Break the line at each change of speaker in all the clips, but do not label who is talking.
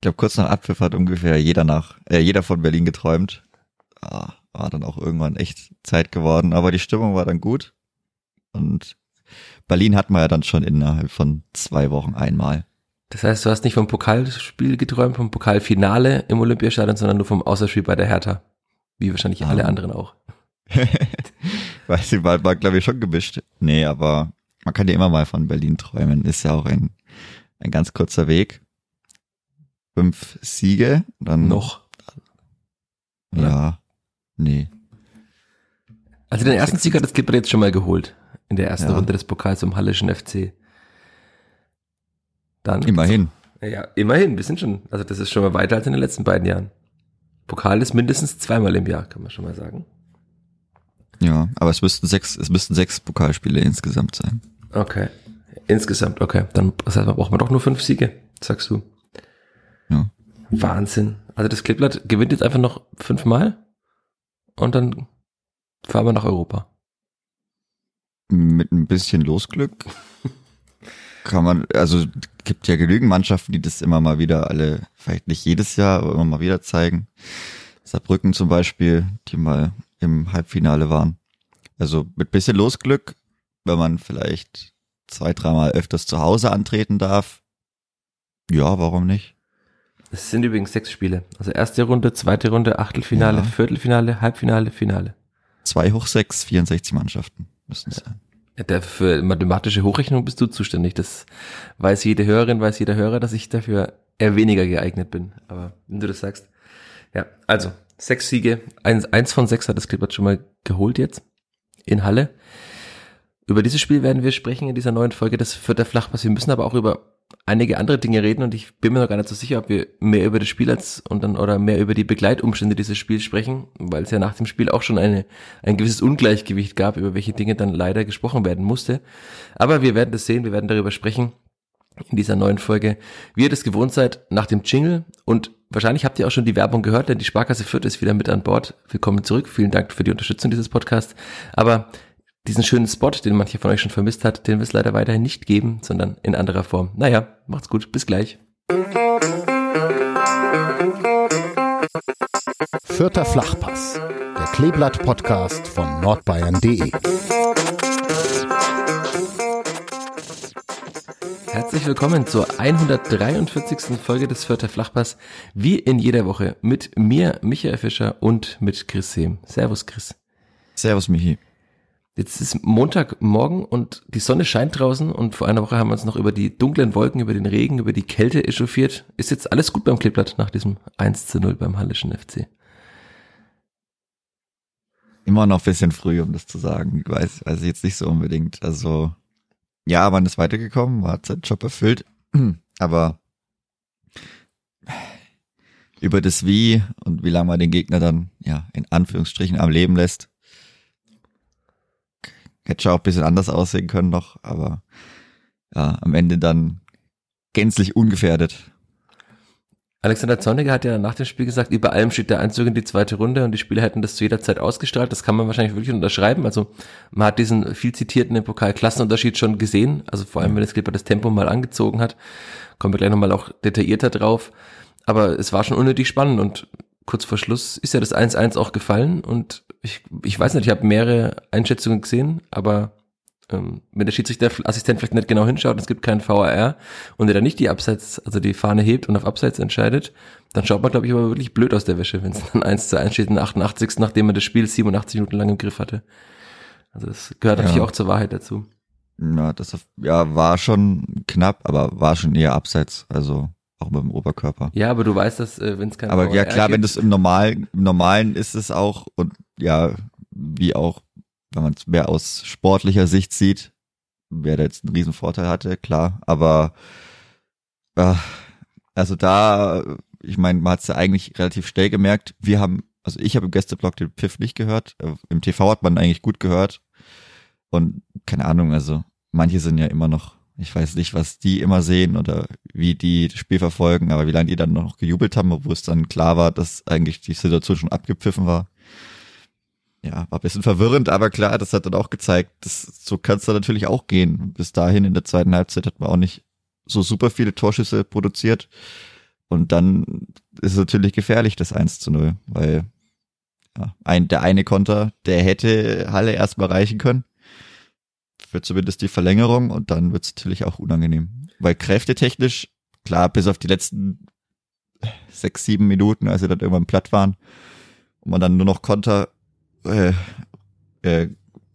Ich glaube, kurz nach Abpfiff hat ungefähr jeder nach, äh, jeder von Berlin geträumt. Ah, war dann auch irgendwann echt Zeit geworden, aber die Stimmung war dann gut. Und Berlin hatten wir ja dann schon innerhalb von zwei Wochen einmal.
Das heißt, du hast nicht vom Pokalspiel geträumt, vom Pokalfinale im Olympiastadion, sondern nur vom Außerspiel bei der Hertha. Wie wahrscheinlich ah. alle anderen auch.
Weiß ich, war, war glaube ich schon gemischt. Nee, aber man kann ja immer mal von Berlin träumen. Ist ja auch ein, ein ganz kurzer Weg fünf Siege. Dann
noch.
Ja, ja. nee.
Also den ersten Sieg hat das Clipper jetzt schon mal geholt. In der ersten ja. Runde des Pokals im Hallischen FC.
Dann immerhin.
Ja, immerhin. Wir sind schon, also das ist schon mal weiter als in den letzten beiden Jahren. Pokal ist mindestens zweimal im Jahr, kann man schon mal sagen.
Ja, aber es müssten sechs, es müssten sechs Pokalspiele insgesamt sein.
Okay. Insgesamt, okay. Dann das heißt, braucht man doch nur fünf Siege, sagst du. Ja. Wahnsinn. Also das Kleeblatt gewinnt jetzt einfach noch fünfmal und dann fahren wir nach Europa.
Mit ein bisschen Losglück kann man, also gibt ja genügend Mannschaften, die das immer mal wieder alle, vielleicht nicht jedes Jahr, aber immer mal wieder zeigen. Saarbrücken zum Beispiel, die mal im Halbfinale waren. Also mit bisschen Losglück, wenn man vielleicht zwei, dreimal öfters zu Hause antreten darf. Ja, warum nicht?
Es sind übrigens sechs Spiele. Also erste Runde, zweite Runde, Achtelfinale, ja. Viertelfinale, Halbfinale, Finale.
Zwei hoch sechs, 64 Mannschaften müssen es ja. sein.
Der für mathematische Hochrechnung bist du zuständig. Das weiß jede Hörerin, weiß jeder Hörer, dass ich dafür eher weniger geeignet bin. Aber wenn du das sagst. Ja, also sechs Siege. Eins, eins von sechs hat das Clippert schon mal geholt jetzt in Halle. Über dieses Spiel werden wir sprechen in dieser neuen Folge des Vierter Flachpass. Wir müssen aber auch über einige andere Dinge reden und ich bin mir noch gar nicht so sicher, ob wir mehr über das Spiel als und dann oder mehr über die Begleitumstände dieses Spiels sprechen, weil es ja nach dem Spiel auch schon eine, ein gewisses Ungleichgewicht gab, über welche Dinge dann leider gesprochen werden musste. Aber wir werden das sehen, wir werden darüber sprechen in dieser neuen Folge. Wie ihr das gewohnt seid, nach dem Jingle und wahrscheinlich habt ihr auch schon die Werbung gehört, denn die Sparkasse Fürth ist wieder mit an Bord. Willkommen zurück. Vielen Dank für die Unterstützung dieses Podcasts. Aber diesen schönen Spot, den manche von euch schon vermisst hat, den wird es leider weiterhin nicht geben, sondern in anderer Form. Naja, macht's gut, bis gleich.
Vierter Flachpass, der Kleeblatt-Podcast von nordbayern.de.
Herzlich willkommen zur 143. Folge des Vierter Flachpass, wie in jeder Woche mit mir, Michael Fischer und mit Chris Sehm. Servus, Chris.
Servus, Michi.
Jetzt ist Montagmorgen und die Sonne scheint draußen und vor einer Woche haben wir uns noch über die dunklen Wolken, über den Regen, über die Kälte echauffiert. Ist jetzt alles gut beim Kleeblatt nach diesem 1 zu 0 beim Hallischen FC?
Immer noch ein bisschen früh, um das zu sagen. Ich weiß, weiß jetzt nicht so unbedingt. Also, ja, man ist weitergekommen, hat seinen Job erfüllt, aber über das Wie und wie lange man den Gegner dann, ja, in Anführungsstrichen am Leben lässt, Hätte schon auch ein bisschen anders aussehen können noch, aber ja, am Ende dann gänzlich ungefährdet.
Alexander Zorniger hat ja nach dem Spiel gesagt, über allem steht der Einzug in die zweite Runde und die Spieler hätten das zu jeder Zeit ausgestrahlt. Das kann man wahrscheinlich wirklich unterschreiben. Also man hat diesen viel zitierten im Pokal Klassenunterschied schon gesehen. Also vor allem, wenn es Clipper das Tempo mal angezogen hat. Kommen wir gleich nochmal auch detaillierter drauf. Aber es war schon unnötig spannend und kurz vor Schluss ist ja das 1-1 auch gefallen und ich, ich weiß nicht, ich habe mehrere Einschätzungen gesehen, aber ähm, wenn der Schiedsrichterassistent vielleicht nicht genau hinschaut und es gibt keinen VAR und er dann nicht die Abseits, also die Fahne hebt und auf Abseits entscheidet, dann schaut man, glaube ich, aber wirklich blöd aus der Wäsche, wenn es dann 1 zu 1 steht in 88. nachdem man das Spiel 87 Minuten lang im Griff hatte. Also das gehört ja. natürlich auch zur Wahrheit dazu.
Ja, das ja, war schon knapp, aber war schon eher abseits. Also auch dem Oberkörper.
Ja, aber du weißt, dass äh, wenn es kein
Aber VR ja klar, gibt, wenn das im normalen, im normalen ist es auch und ja, wie auch, wenn man es mehr aus sportlicher Sicht sieht, wer da jetzt einen riesen Vorteil hatte, klar. Aber äh, also da ich meine, man hat es ja eigentlich relativ schnell gemerkt. Wir haben, also ich habe im Gästeblock den Pfiff nicht gehört. Äh, Im TV hat man eigentlich gut gehört. Und keine Ahnung, also manche sind ja immer noch, ich weiß nicht, was die immer sehen oder wie die das Spiel verfolgen, aber wie lange die dann noch gejubelt haben, obwohl es dann klar war, dass eigentlich die Situation schon abgepfiffen war. Ja, war ein bisschen verwirrend, aber klar, das hat dann auch gezeigt, dass, so kann es dann natürlich auch gehen. Bis dahin in der zweiten Halbzeit hat man auch nicht so super viele Torschüsse produziert. Und dann ist es natürlich gefährlich, das 1 zu 0, weil ja, ein, der eine Konter, der hätte Halle erstmal reichen können. Für zumindest die Verlängerung und dann wird es natürlich auch unangenehm. Weil kräftetechnisch, klar, bis auf die letzten sechs, sieben Minuten, als sie dann irgendwann platt waren und man dann nur noch Konter äh, äh,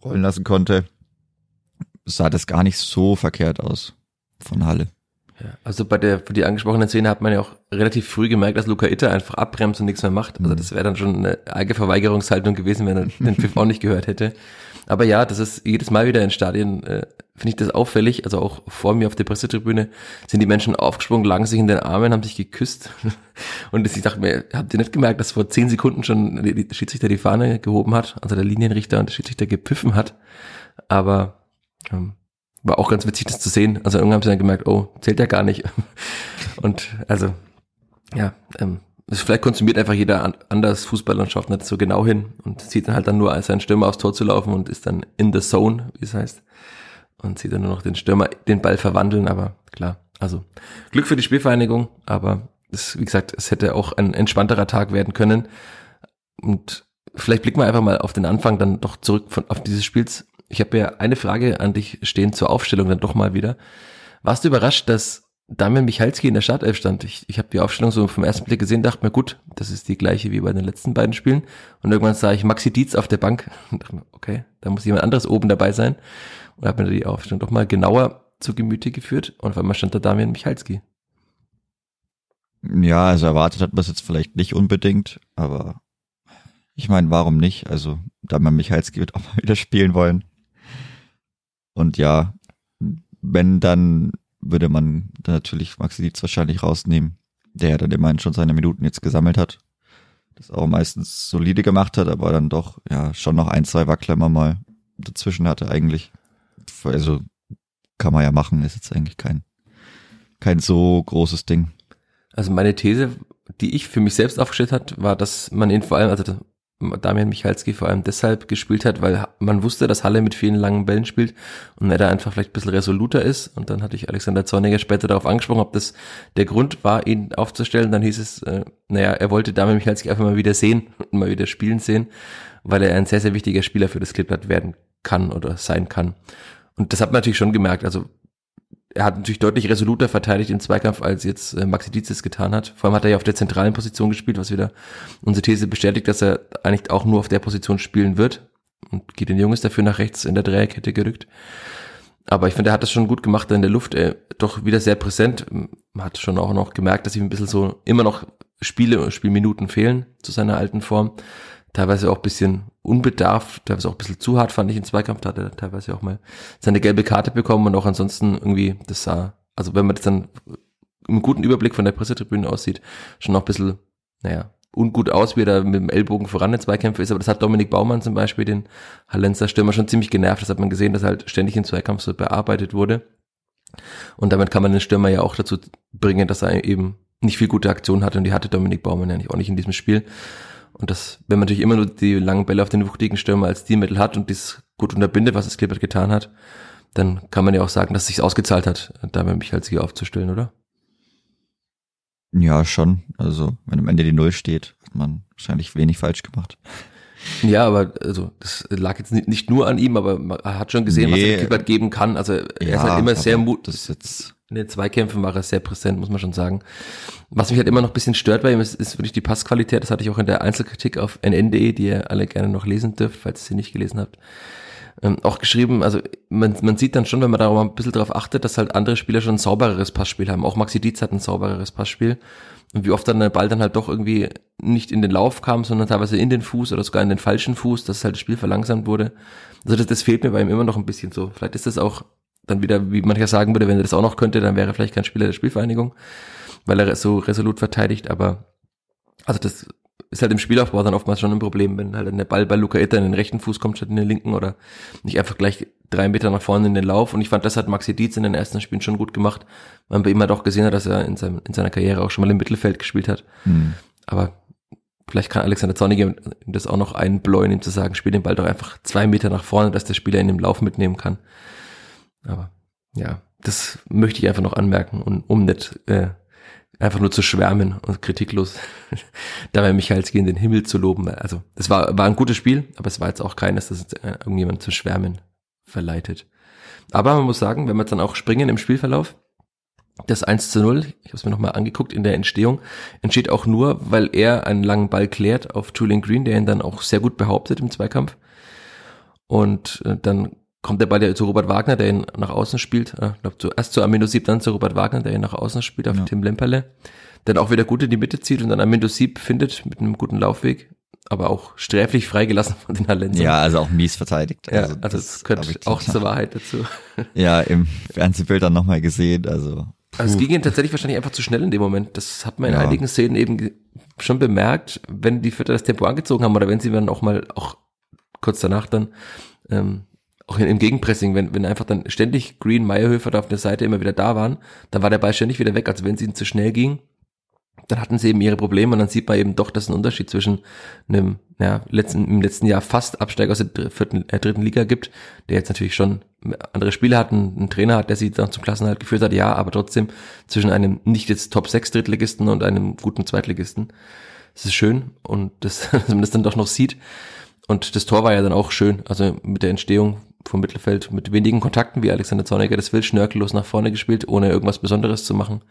rollen lassen konnte, sah das gar nicht so verkehrt aus von Halle.
Ja, also bei der für die angesprochenen Szene hat man ja auch relativ früh gemerkt, dass Luca Itter einfach abbremst und nichts mehr macht. Also das wäre dann schon eine eigene Verweigerungshaltung gewesen, wenn er den Pfiff auch nicht gehört hätte. Aber ja, das ist jedes Mal wieder in Stadien, äh, finde ich das auffällig. Also auch vor mir auf der Pressetribüne sind die Menschen aufgesprungen, lagen sich in den Armen, haben sich geküsst. Und ich dachte mir, habt ihr nicht gemerkt, dass vor zehn Sekunden schon der Schiedsrichter die Fahne gehoben hat, also der Linienrichter und der Schiedsrichter gepfiffen hat. Aber ähm, war auch ganz witzig, das zu sehen. Also irgendwann haben sie dann gemerkt, oh, zählt ja gar nicht. Und also, ja, ähm, vielleicht konsumiert einfach jeder anders Fußball und schaut nicht so genau hin und sieht dann halt dann nur als ein Stürmer aufs Tor zu laufen und ist dann in the zone, wie es heißt. Und sieht dann nur noch den Stürmer den Ball verwandeln, aber klar. Also Glück für die Spielvereinigung, aber es, wie gesagt, es hätte auch ein entspannterer Tag werden können. Und vielleicht blicken wir einfach mal auf den Anfang dann doch zurück von, auf dieses Spiels ich habe ja eine Frage an dich stehen zur Aufstellung dann doch mal wieder. Warst du überrascht, dass Damian Michalski in der Startelf stand? Ich, ich habe die Aufstellung so vom ersten Blick gesehen, dachte mir, gut, das ist die gleiche wie bei den letzten beiden Spielen. Und irgendwann sah ich Maxi Dietz auf der Bank und dachte mir, okay, da muss jemand anderes oben dabei sein. Und habe mir die Aufstellung doch mal genauer zu Gemüte geführt und auf einmal stand da Damian Michalski.
Ja, also erwartet hat man es jetzt vielleicht nicht unbedingt, aber ich meine, warum nicht? Also, da man Michalski wird auch mal wieder spielen wollen. Und ja, wenn, dann würde man natürlich Maxi Dietz wahrscheinlich rausnehmen, der ja dann immerhin schon seine Minuten jetzt gesammelt hat. Das auch meistens solide gemacht hat, aber dann doch, ja, schon noch ein, zwei Wackler mal dazwischen hatte eigentlich. Also kann man ja machen, ist jetzt eigentlich kein, kein so großes Ding.
Also meine These, die ich für mich selbst aufgestellt hat, war, dass man ihn vor allem, also Damian Michalski vor allem deshalb gespielt hat, weil man wusste, dass Halle mit vielen langen Bällen spielt und er da einfach vielleicht ein bisschen resoluter ist. Und dann hatte ich Alexander Zorniger später darauf angesprochen, ob das der Grund war, ihn aufzustellen. Dann hieß es, äh, naja, er wollte Damian Michalski einfach mal wieder sehen und mal wieder spielen sehen, weil er ein sehr, sehr wichtiger Spieler für das Klippblatt werden kann oder sein kann. Und das hat man natürlich schon gemerkt. Also er hat natürlich deutlich resoluter verteidigt im Zweikampf, als jetzt äh, Maxi Dietz getan hat. Vor allem hat er ja auf der zentralen Position gespielt, was wieder unsere These bestätigt, dass er eigentlich auch nur auf der Position spielen wird. Und geht den Junges dafür nach rechts in der Dreierkette gerückt. Aber ich finde, er hat das schon gut gemacht in der Luft, er, doch wieder sehr präsent. Man hat schon auch noch gemerkt, dass ihm ein bisschen so immer noch Spiele und Spielminuten fehlen zu seiner alten Form teilweise auch bisschen unbedarft, teilweise auch ein bisschen zu hart fand ich im Zweikampf, da hat er teilweise auch mal seine gelbe Karte bekommen und auch ansonsten irgendwie, das sah, also wenn man das dann im guten Überblick von der Pressetribüne aussieht, schon noch ein bisschen, naja, ungut aus, wie er da mit dem Ellbogen voran in Zweikämpfe ist, aber das hat Dominik Baumann zum Beispiel, den Hallenser Stürmer, schon ziemlich genervt, das hat man gesehen, dass er halt ständig im Zweikampf so bearbeitet wurde. Und damit kann man den Stürmer ja auch dazu bringen, dass er eben nicht viel gute Aktion hatte und die hatte Dominik Baumann ja nicht, auch nicht in diesem Spiel. Und das, wenn man natürlich immer nur die langen Bälle auf den wuchtigen Stürmer als Stilmittel hat und dies gut unterbindet, was das Klippert getan hat, dann kann man ja auch sagen, dass es sich ausgezahlt hat, da mit mich als Sieger aufzustellen, oder?
Ja, schon. Also, wenn am Ende die Null steht, hat man wahrscheinlich wenig falsch gemacht.
Ja, aber also das lag jetzt nicht, nicht nur an ihm, aber man hat schon gesehen, nee, was der Klippert geben kann. Also er ja, ist halt immer sehr mutig. Das ist jetzt in den Zweikämpfen war er sehr präsent, muss man schon sagen. Was mich halt immer noch ein bisschen stört bei ihm, ist, ist wirklich die Passqualität. Das hatte ich auch in der Einzelkritik auf nn.de, die ihr alle gerne noch lesen dürft, falls ihr sie nicht gelesen habt. Ähm, auch geschrieben, also man, man sieht dann schon, wenn man da ein bisschen drauf achtet, dass halt andere Spieler schon ein saubereres Passspiel haben. Auch Maxi Dietz hat ein saubereres Passspiel. Und wie oft dann der Ball dann halt doch irgendwie nicht in den Lauf kam, sondern teilweise in den Fuß oder sogar in den falschen Fuß, dass halt das Spiel verlangsamt wurde. Also das, das fehlt mir bei ihm immer noch ein bisschen so. Vielleicht ist das auch dann wieder, wie man ja sagen würde, wenn er das auch noch könnte, dann wäre er vielleicht kein Spieler der Spielvereinigung. weil er so resolut verteidigt, aber also das ist halt im Spielaufbau dann oftmals schon ein Problem, wenn halt der Ball bei Luca Itter in den rechten Fuß kommt statt in den linken oder nicht einfach gleich drei Meter nach vorne in den Lauf. Und ich fand, das hat Maxi Dietz in den ersten Spielen schon gut gemacht, weil man bei ihm halt auch gesehen hat, dass er in, seinem, in seiner Karriere auch schon mal im Mittelfeld gespielt hat. Mhm. Aber vielleicht kann Alexander Zorniger das auch noch einbläuen, ihm zu sagen, spiel den Ball doch einfach zwei Meter nach vorne, dass der Spieler in dem Lauf mitnehmen kann. Aber ja, das möchte ich einfach noch anmerken und um nicht äh, einfach nur zu schwärmen und kritiklos dabei Michalski in den Himmel zu loben. Also das war, war ein gutes Spiel, aber es war jetzt auch keines, das äh, irgendjemand zu schwärmen verleitet. Aber man muss sagen, wenn wir dann auch springen im Spielverlauf, das 1 zu 0, ich habe es mir nochmal angeguckt in der Entstehung, entsteht auch nur, weil er einen langen Ball klärt auf Julian Green, der ihn dann auch sehr gut behauptet im Zweikampf. Und äh, dann kommt der Ball ja zu Robert Wagner, der ihn nach außen spielt. Äh, glaub, zuerst zu Amino Sieb, dann zu Robert Wagner, der ihn nach außen spielt auf ja. Tim Lemperle. Dann auch wieder gut in die Mitte zieht und dann Amino Sieb findet mit einem guten Laufweg, aber auch sträflich freigelassen von den Hallensern.
Ja, also auch mies verteidigt.
Ja, also, also das, gehört auch zur Wahrheit dazu.
Ja, im Fernsehbild dann nochmal gesehen, also.
Also es ging ihnen tatsächlich wahrscheinlich einfach zu schnell in dem Moment. Das hat man in ja. einigen Szenen eben schon bemerkt, wenn die Vierter das Tempo angezogen haben oder wenn sie dann auch mal, auch kurz danach dann, ähm, auch im Gegenpressing, wenn, wenn einfach dann ständig Green, Meyerhöfer da auf der Seite immer wieder da waren, dann war der Ball ständig wieder weg. Also wenn es ihnen zu schnell ging, dann hatten sie eben ihre Probleme und dann sieht man eben doch, dass ein Unterschied zwischen einem, ja, letzten, im letzten Jahr fast Absteiger aus der vierten, äh, dritten Liga gibt, der jetzt natürlich schon andere Spieler hat, einen, einen Trainer hat, der sie dann zum Klassenhalt geführt hat, ja, aber trotzdem zwischen einem nicht jetzt Top 6 Drittligisten und einem guten Zweitligisten. Das ist schön und das, dass man das dann doch noch sieht. Und das Tor war ja dann auch schön, also mit der Entstehung vom Mittelfeld mit wenigen Kontakten, wie Alexander Zorniger das will, schnörkellos nach vorne gespielt, ohne irgendwas Besonderes zu machen.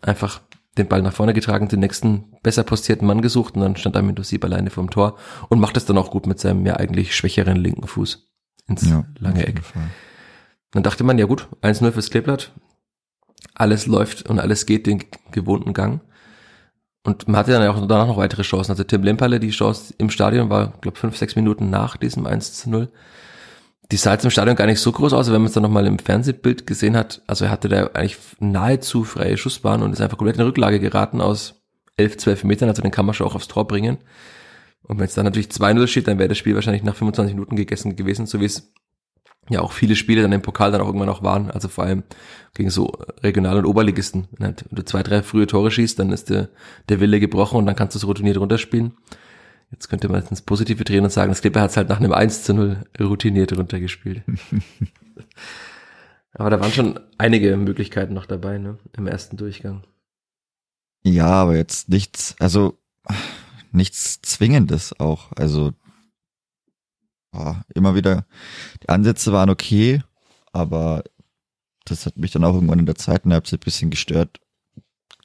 Einfach den Ball nach vorne getragen, den nächsten besser postierten Mann gesucht und dann stand Amindo Sieb alleine vorm Tor und macht es dann auch gut mit seinem ja eigentlich schwächeren linken Fuß ins ja, lange Eck. Dann dachte man, ja gut, 1-0 fürs Kleeblatt, alles läuft und alles geht den gewohnten Gang. Und man hatte dann auch danach noch weitere Chancen. Also Tim Lemperle, die Chance im Stadion war, glaube fünf, sechs Minuten nach diesem 1 zu 0 die sah jetzt im Stadion gar nicht so groß aus, wenn man es dann nochmal im Fernsehbild gesehen hat. Also er hatte da eigentlich nahezu freie Schussbahn und ist einfach komplett in Rücklage geraten aus 11, 12 Metern, also den kann man schon auch aufs Tor bringen. Und wenn es dann natürlich 2-0 steht, dann wäre das Spiel wahrscheinlich nach 25 Minuten gegessen gewesen, so wie es ja auch viele Spiele dann im Pokal dann auch irgendwann noch waren, also vor allem gegen so Regional- und Oberligisten. Wenn du zwei, drei frühe Tore schießt, dann ist der, der Wille gebrochen und dann kannst du es routiniert runterspielen. Jetzt könnte man ins Positive drehen und sagen, das Clipper hat es halt nach einem 1 zu 0 routiniert runtergespielt. Aber da waren schon einige Möglichkeiten noch dabei, ne, im ersten Durchgang.
Ja, aber jetzt nichts, also nichts Zwingendes auch. Also oh, immer wieder, die Ansätze waren okay, aber das hat mich dann auch irgendwann in der zweiten Halbzeit ein bisschen gestört,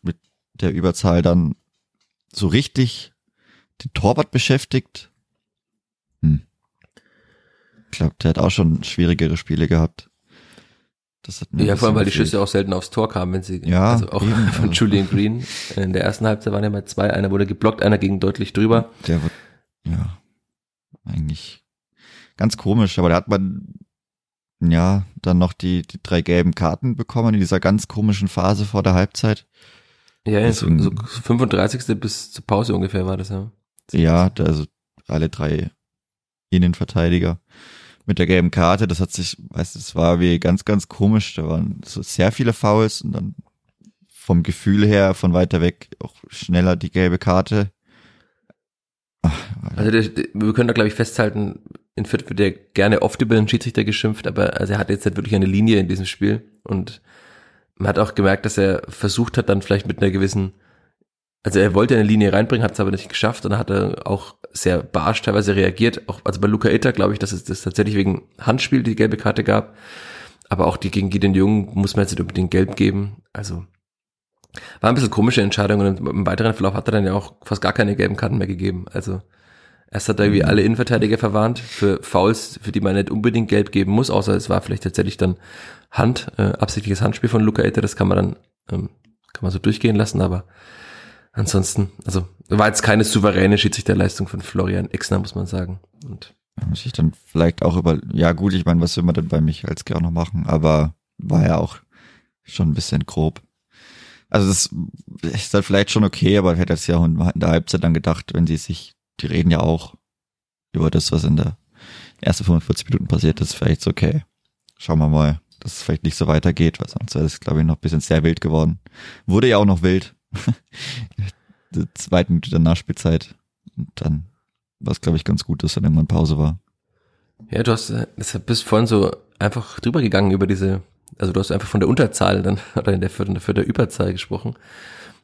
mit der Überzahl dann so richtig den Torwart beschäftigt. Hm. Ich glaube, der hat auch schon schwierigere Spiele gehabt.
Das hat mir ja, vor allem, weil die Schüsse auch selten aufs Tor kamen, wenn sie,
ja,
also auch eben, von Julian Green. In der ersten Halbzeit waren ja mal zwei, einer wurde geblockt, einer ging deutlich drüber.
Der wird, ja, eigentlich ganz komisch, aber da hat man, ja, dann noch die, die drei gelben Karten bekommen in dieser ganz komischen Phase vor der Halbzeit.
Ja, ja so, so 35. bis zur Pause ungefähr war das, ja.
Ja, also alle drei Innenverteidiger mit der gelben Karte. Das hat sich, weißt du, es war wie ganz, ganz komisch. Da waren so sehr viele Fouls und dann vom Gefühl her von weiter weg auch schneller die gelbe Karte.
Ach, also der, der, wir können da glaube ich festhalten, in Fürth wird ja gerne oft über den Schiedsrichter geschimpft, aber also er hat jetzt halt wirklich eine Linie in diesem Spiel und man hat auch gemerkt, dass er versucht hat, dann vielleicht mit einer gewissen also er wollte eine Linie reinbringen, hat es aber nicht geschafft und hat er auch sehr barsch teilweise reagiert. Auch, also bei Luca Itter glaube ich, dass es das tatsächlich wegen Handspiel die gelbe Karte gab. Aber auch die gegen Gideon Jung muss man jetzt nicht unbedingt gelb geben. Also war ein bisschen komische Entscheidung und im weiteren Verlauf hat er dann ja auch fast gar keine gelben Karten mehr gegeben. Also erst hat er irgendwie mhm. alle Innenverteidiger verwarnt für Fouls, für die man nicht unbedingt gelb geben muss, außer es war vielleicht tatsächlich dann Hand, äh, absichtliches Handspiel von Luca Itter, das kann man dann, ähm, kann man so durchgehen lassen, aber ansonsten, also war jetzt keine souveräne Schiedsrichterleistung von Florian Exner, muss man sagen. Und
da muss ich dann vielleicht auch über, ja gut, ich meine, was will man denn bei Michalski auch noch machen, aber war ja auch schon ein bisschen grob. Also das ist dann vielleicht schon okay, aber ich hätte jetzt ja in der Halbzeit dann gedacht, wenn sie sich, die reden ja auch über das, was in der ersten 45 Minuten passiert ist, vielleicht okay. Schauen wir mal, dass es vielleicht nicht so weitergeht, weil sonst wäre das, glaube ich, noch ein bisschen sehr wild geworden. Wurde ja auch noch wild. die zweite Minute der Nachspielzeit. Und dann war es, glaube ich, ganz gut, dass dann irgendwann Pause war.
Ja, du hast, das bist vorhin so einfach drüber gegangen über diese, also du hast einfach von der Unterzahl dann, oder in der, für, für der Überzahl gesprochen.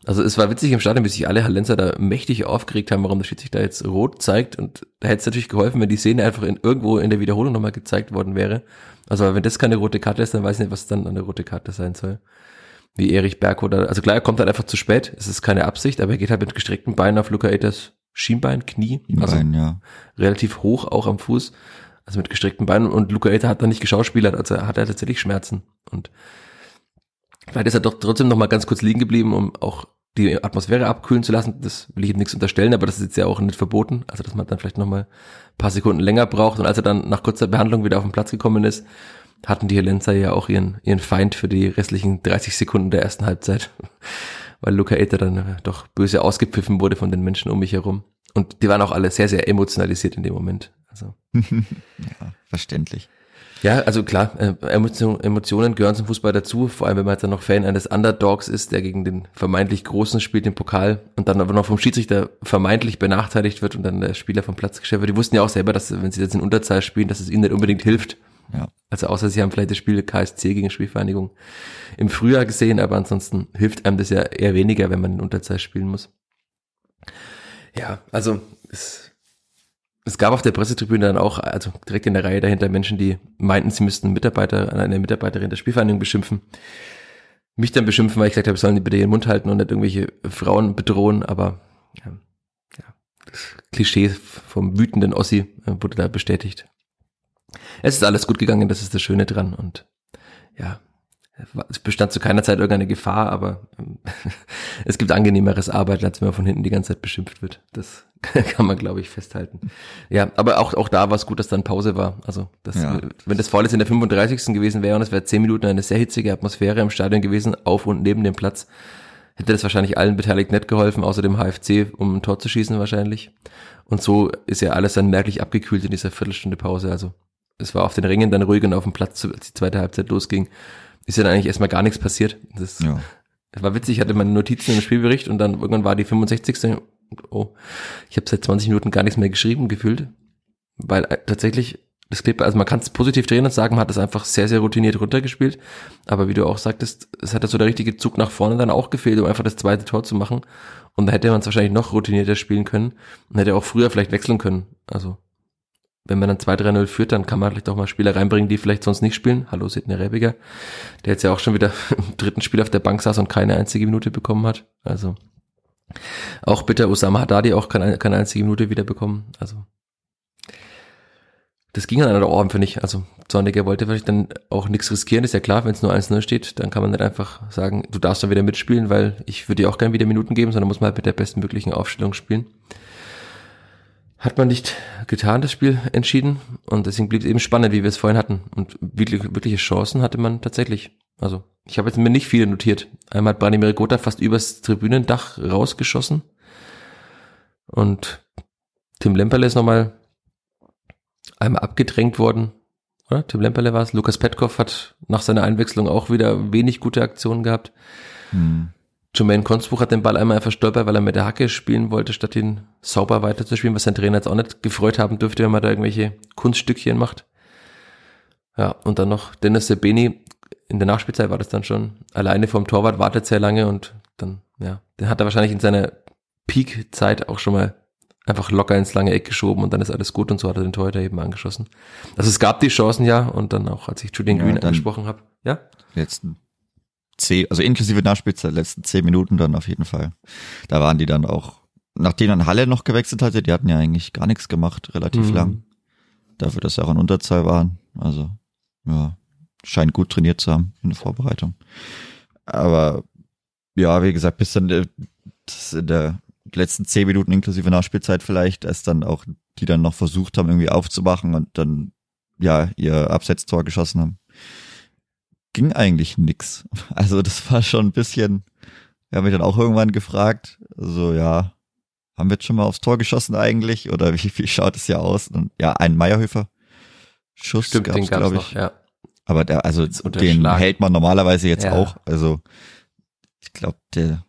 Also es war witzig im Stadion, wie sich alle Hallenser da mächtig aufgeregt haben, warum der Schiedsrichter jetzt rot zeigt. Und da hätte es natürlich geholfen, wenn die Szene einfach in, irgendwo in der Wiederholung nochmal gezeigt worden wäre. Also wenn das keine rote Karte ist, dann weiß ich nicht, was dann eine rote Karte sein soll. Wie Erich Berg oder, also klar, er kommt halt einfach zu spät. Es ist keine Absicht, aber er geht halt mit gestreckten Beinen auf Luca Eaters Schienbein, Knie. Also
Schienbein, ja.
relativ hoch auch am Fuß. Also mit gestreckten Beinen. Und Luca Eater hat dann nicht geschauspielert, also hat er tatsächlich Schmerzen. Und vielleicht ist er doch trotzdem noch mal ganz kurz liegen geblieben, um auch die Atmosphäre abkühlen zu lassen. Das will ich ihm nichts unterstellen, aber das ist jetzt ja auch nicht verboten. Also dass man dann vielleicht noch mal ein paar Sekunden länger braucht. Und als er dann nach kurzer Behandlung wieder auf den Platz gekommen ist, hatten die Helenzer ja auch ihren, ihren Feind für die restlichen 30 Sekunden der ersten Halbzeit. Weil Luca Eter dann äh, doch böse ausgepfiffen wurde von den Menschen um mich herum. Und die waren auch alle sehr, sehr emotionalisiert in dem Moment. Also.
ja, verständlich.
Ja, also klar, äh, Emotionen gehören zum Fußball dazu, vor allem wenn man jetzt dann noch Fan eines Underdogs ist, der gegen den vermeintlich Großen spielt, den Pokal, und dann aber noch vom Schiedsrichter vermeintlich benachteiligt wird und dann der Spieler vom Platz gestellt wird. Die wussten ja auch selber, dass wenn sie jetzt in Unterzahl spielen, dass es ihnen nicht unbedingt hilft.
Ja.
Also außer sie haben vielleicht das Spiel KSC gegen Spielvereinigung im Frühjahr gesehen, aber ansonsten hilft einem das ja eher weniger, wenn man in Unterzahl spielen muss. Ja, also es es gab auf der Pressetribüne dann auch, also direkt in der Reihe dahinter Menschen, die meinten, sie müssten Mitarbeiter, eine Mitarbeiterin der Spielvereinigung beschimpfen. Mich dann beschimpfen, weil ich gesagt habe, sollen die bitte ihren Mund halten und nicht irgendwelche Frauen bedrohen, aber ja, ja das Klischee vom wütenden Ossi äh, wurde da bestätigt. Es ist alles gut gegangen, das ist das Schöne dran und ja, es bestand zu keiner Zeit irgendeine Gefahr, aber ähm, es gibt angenehmeres Arbeiten, als wenn man von hinten die ganze Zeit beschimpft wird. Das kann man, glaube ich, festhalten. Ja, aber auch, auch da war es gut, dass dann Pause war. Also, das, ja. wenn das Vorletzte in der 35. gewesen wäre und es wäre zehn Minuten eine sehr hitzige Atmosphäre im Stadion gewesen, auf und neben dem Platz, hätte das wahrscheinlich allen Beteiligten nicht geholfen, außer dem HFC, um ein Tor zu schießen wahrscheinlich. Und so ist ja alles dann merklich abgekühlt in dieser Viertelstunde Pause. Also, es war auf den Ringen dann ruhig und auf dem Platz, als die zweite Halbzeit losging ist ja dann eigentlich erstmal gar nichts passiert. Das ja. war witzig, ich hatte meine Notizen im Spielbericht und dann irgendwann war die 65. Oh, ich habe seit 20 Minuten gar nichts mehr geschrieben gefühlt, weil äh, tatsächlich das Clip, also man kann es positiv drehen und sagen, man hat es einfach sehr, sehr routiniert runtergespielt, aber wie du auch sagtest, es hat so der richtige Zug nach vorne dann auch gefehlt, um einfach das zweite Tor zu machen und da hätte man es wahrscheinlich noch routinierter spielen können und hätte auch früher vielleicht wechseln können, also wenn man dann 2-3-0 führt, dann kann man vielleicht auch mal Spieler reinbringen, die vielleicht sonst nicht spielen. Hallo, Sidney Rebiger, der jetzt ja auch schon wieder im dritten Spiel auf der Bank saß und keine einzige Minute bekommen hat. Also auch bitte Osama Haddadi auch keine, keine einzige Minute wieder bekommen. Also das ging an der Ohren, finde ich. Also Zorniger wollte vielleicht dann auch nichts riskieren. Ist ja klar, wenn es nur 1-0 steht, dann kann man nicht einfach sagen, du darfst dann wieder mitspielen, weil ich würde dir auch gerne wieder Minuten geben, sondern muss man halt mit der besten möglichen Aufstellung spielen. Hat man nicht getan, das Spiel entschieden. Und deswegen blieb es eben spannend, wie wir es vorhin hatten. Und wirklich, wirkliche Chancen hatte man tatsächlich. Also, ich habe jetzt mir nicht viele notiert. Einmal hat Branimir Gotha fast übers Tribünendach rausgeschossen. Und Tim Lemperle ist nochmal einmal abgedrängt worden. Oder? Tim Lemperle war es. Lukas Petkov hat nach seiner Einwechslung auch wieder wenig gute Aktionen gehabt. Hm. Jermaine Konzbuch hat den Ball einmal verstolpert, weil er mit der Hacke spielen wollte, statt ihn sauber weiterzuspielen, was sein Trainer jetzt auch nicht gefreut haben dürfte, wenn man da irgendwelche Kunststückchen macht. Ja, und dann noch Dennis Sebeni, in der Nachspielzeit war das dann schon, alleine vom Torwart wartet sehr lange und dann, ja, den hat er wahrscheinlich in seiner Peak-Zeit auch schon mal einfach locker ins lange Eck geschoben und dann ist alles gut und so hat er den Torhüter eben angeschossen. Also es gab die Chancen ja und dann auch, als ich Julian ja, Green angesprochen habe, ja?
Letzten zehn, also inklusive Nachspielzeit, letzten zehn Minuten dann auf jeden Fall. Da waren die dann auch, nachdem dann Halle noch gewechselt hatte, die hatten ja eigentlich gar nichts gemacht, relativ mhm. lang. Dafür, dass sie auch in Unterzahl waren. Also, ja, scheint gut trainiert zu haben in der Vorbereitung. Aber ja, wie gesagt, bis dann äh, das in der letzten zehn Minuten inklusive Nachspielzeit vielleicht, als dann auch die dann noch versucht haben, irgendwie aufzumachen und dann ja ihr Absetztor geschossen haben ging eigentlich nix. Also das war schon ein bisschen Wir haben mich dann auch irgendwann gefragt, so ja, haben wir jetzt schon mal aufs Tor geschossen eigentlich oder wie, wie schaut es ja aus? Und ja, ein Meierhöfer Schuss
Stimmt,
gab's, glaube
noch,
ich.
ja.
Aber der, also den hält man normalerweise jetzt
Ja.
auch. Also ich glaube, der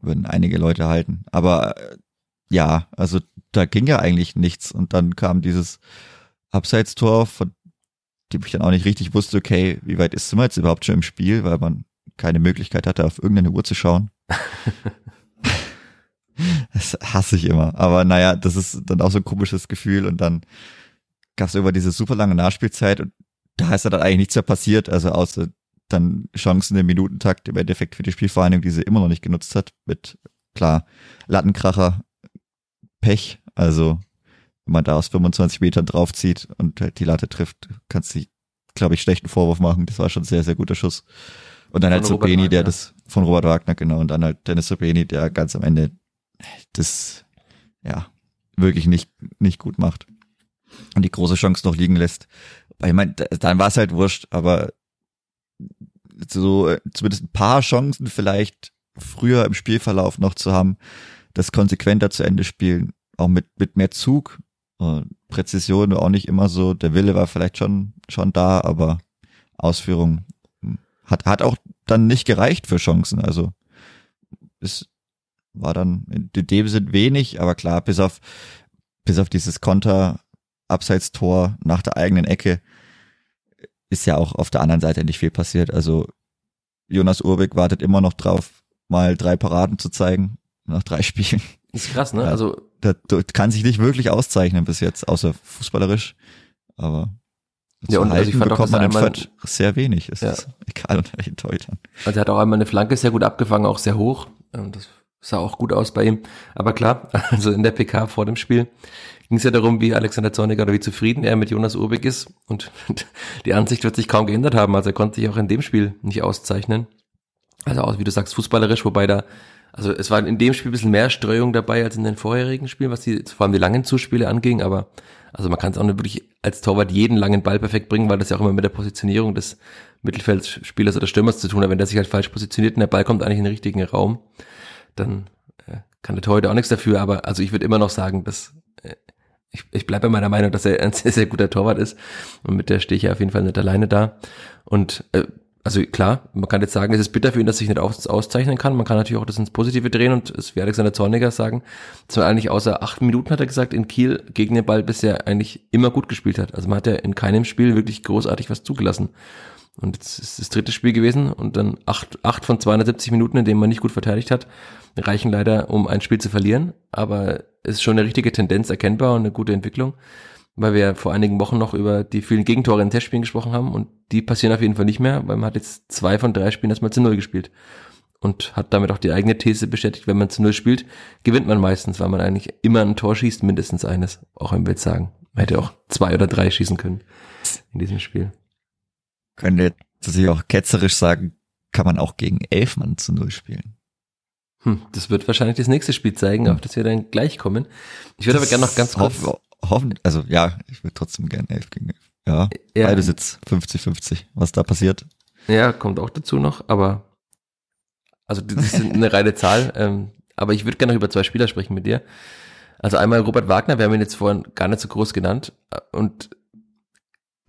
würden einige Leute halten. Aber äh, ja, also da ging ja eigentlich nichts. Und dann kam dieses Abseitstor, von dem ich dann auch nicht richtig wusste, okay, wie weit ist man jetzt überhaupt schon im Spiel, weil man keine Möglichkeit hatte, auf irgendeine Uhr zu schauen. das hasse ich immer. Aber naja, das ist dann auch so ein komisches Gefühl. Und dann gab es über diese super lange Nachspielzeit und da ist dann eigentlich nichts mehr passiert, also außer dann Chancen im Minutentakt im Endeffekt für die Spielvereinigung, die sie immer noch nicht genutzt hat, mit klar Lattenkracher, Pech, also wenn man da aus 25 Metern draufzieht und halt die Latte trifft, kannst du, glaube ich, schlechten Vorwurf machen. Das war schon ein sehr, sehr guter Schuss. Und dann
Von
halt Sobeni, der das von Robert Wagner, genau, und dann halt Dennis Sobeni, der ganz am Ende das, ja, wirklich nicht, nicht gut macht. Und die große Chance noch liegen lässt. Weil Ich meine, da- dann war es halt wurscht, aber so äh, zumindest ein paar Chancen vielleicht früher im Spielverlauf noch zu haben, das konsequenter zu Ende spielen, auch mit, mit mehr Zug. Äh, Präzision war auch nicht immer so, der Wille war vielleicht schon, schon da, aber Ausführung hm, hat, hat auch dann nicht gereicht für Chancen. Also es war dann in dem Sinn wenig, aber klar, bis auf, bis auf dieses Konter, Abseitstor nach der eigenen Ecke, ist ja auch auf der anderen Seite nicht viel passiert. Also Jonas Urbeck wartet immer noch drauf, mal drei Paraden zu zeigen nach drei Spielen.
Das ist krass, ne?
Ja.
Also
Der, der kann sich nicht wirklich auszeichnen bis jetzt, außer fußballerisch. Aber
Ja, und also ich fand auch,
bekommt
dass
man in
einmal-
sehr wenig. Es
Ja.
ist egal unter welchen Torhütern.
Also er hat auch einmal eine Flanke sehr gut abgefangen, auch sehr hoch. Ähm, Das sah auch gut aus bei ihm. Aber klar, also in der PK vor dem Spiel ging es ja darum, wie Alexander Zorniger oder wie zufrieden er mit Jonas Urbeck ist. Und die Ansicht wird sich kaum geändert haben. Also er konnte sich auch in dem Spiel nicht auszeichnen. Also auch, wie du sagst, fußballerisch, wobei da, also es war in dem Spiel ein bisschen mehr Streuung dabei als in den vorherigen Spielen, was die, vor allem die langen Zuspiele anging, aber also man kann es auch nicht wirklich als Torwart jeden langen Ball perfekt bringen, weil das ja auch immer mit der Positionierung des Mittelfeldspielers oder Stürmers zu tun hat. Wenn der sich halt falsch positioniert und der Ball kommt eigentlich in den richtigen Raum, dann äh, kann der Torhüter auch nichts dafür, aber also ich würde immer noch sagen, dass äh, ich, ich bleibe bei meiner Meinung, dass er ein sehr, sehr guter Torwart ist. Und mit der stehe ich ja auf jeden Fall nicht alleine da. Und äh, also klar, man kann jetzt sagen, es ist bitter für ihn, dass er sich nicht aus, auszeichnen kann. Man kann natürlich auch das ins Positive drehen und es wie Alexander Zorniger sagen, dass man eigentlich außer acht Minuten, hat er gesagt, in Kiel gegen den Ball bisher eigentlich immer gut gespielt hat. Also man hat ja in keinem Spiel wirklich großartig was zugelassen. Und jetzt ist das dritte Spiel gewesen und dann acht, acht von 270 Minuten, in denen man nicht gut verteidigt hat, reichen leider, um ein Spiel zu verlieren. Aber es ist schon eine richtige Tendenz erkennbar und eine gute Entwicklung, weil wir vor einigen Wochen noch über die vielen Gegentore in Testspielen gesprochen haben und die passieren auf jeden Fall nicht mehr, weil man hat jetzt zwei von drei Spielen erstmal zu null gespielt und hat damit auch die eigene These bestätigt, wenn man zu null spielt, gewinnt man meistens, weil man eigentlich immer ein Tor schießt, mindestens eines, auch im Bild sagen. Man hätte auch zwei oder drei schießen können in diesem Spiel.
Könnte sich auch ketzerisch sagen, kann man auch gegen elf Mann zu null spielen.
Hm, das wird wahrscheinlich das nächste Spiel zeigen, auf das wir dann gleich kommen. Ich würde aber gerne noch ganz kurz.
Hoffen, also ja, ich würde trotzdem gerne elf gegen elf. Ja,
Ja.
beide Sitz 50-50. Was da passiert?
Ja, kommt auch dazu noch, aber also das ist eine reine Zahl. Ähm, aber ich würde gerne noch über zwei Spieler sprechen mit dir. Also einmal Robert Wagner, wir haben ihn jetzt vorhin gar nicht so groß genannt äh, und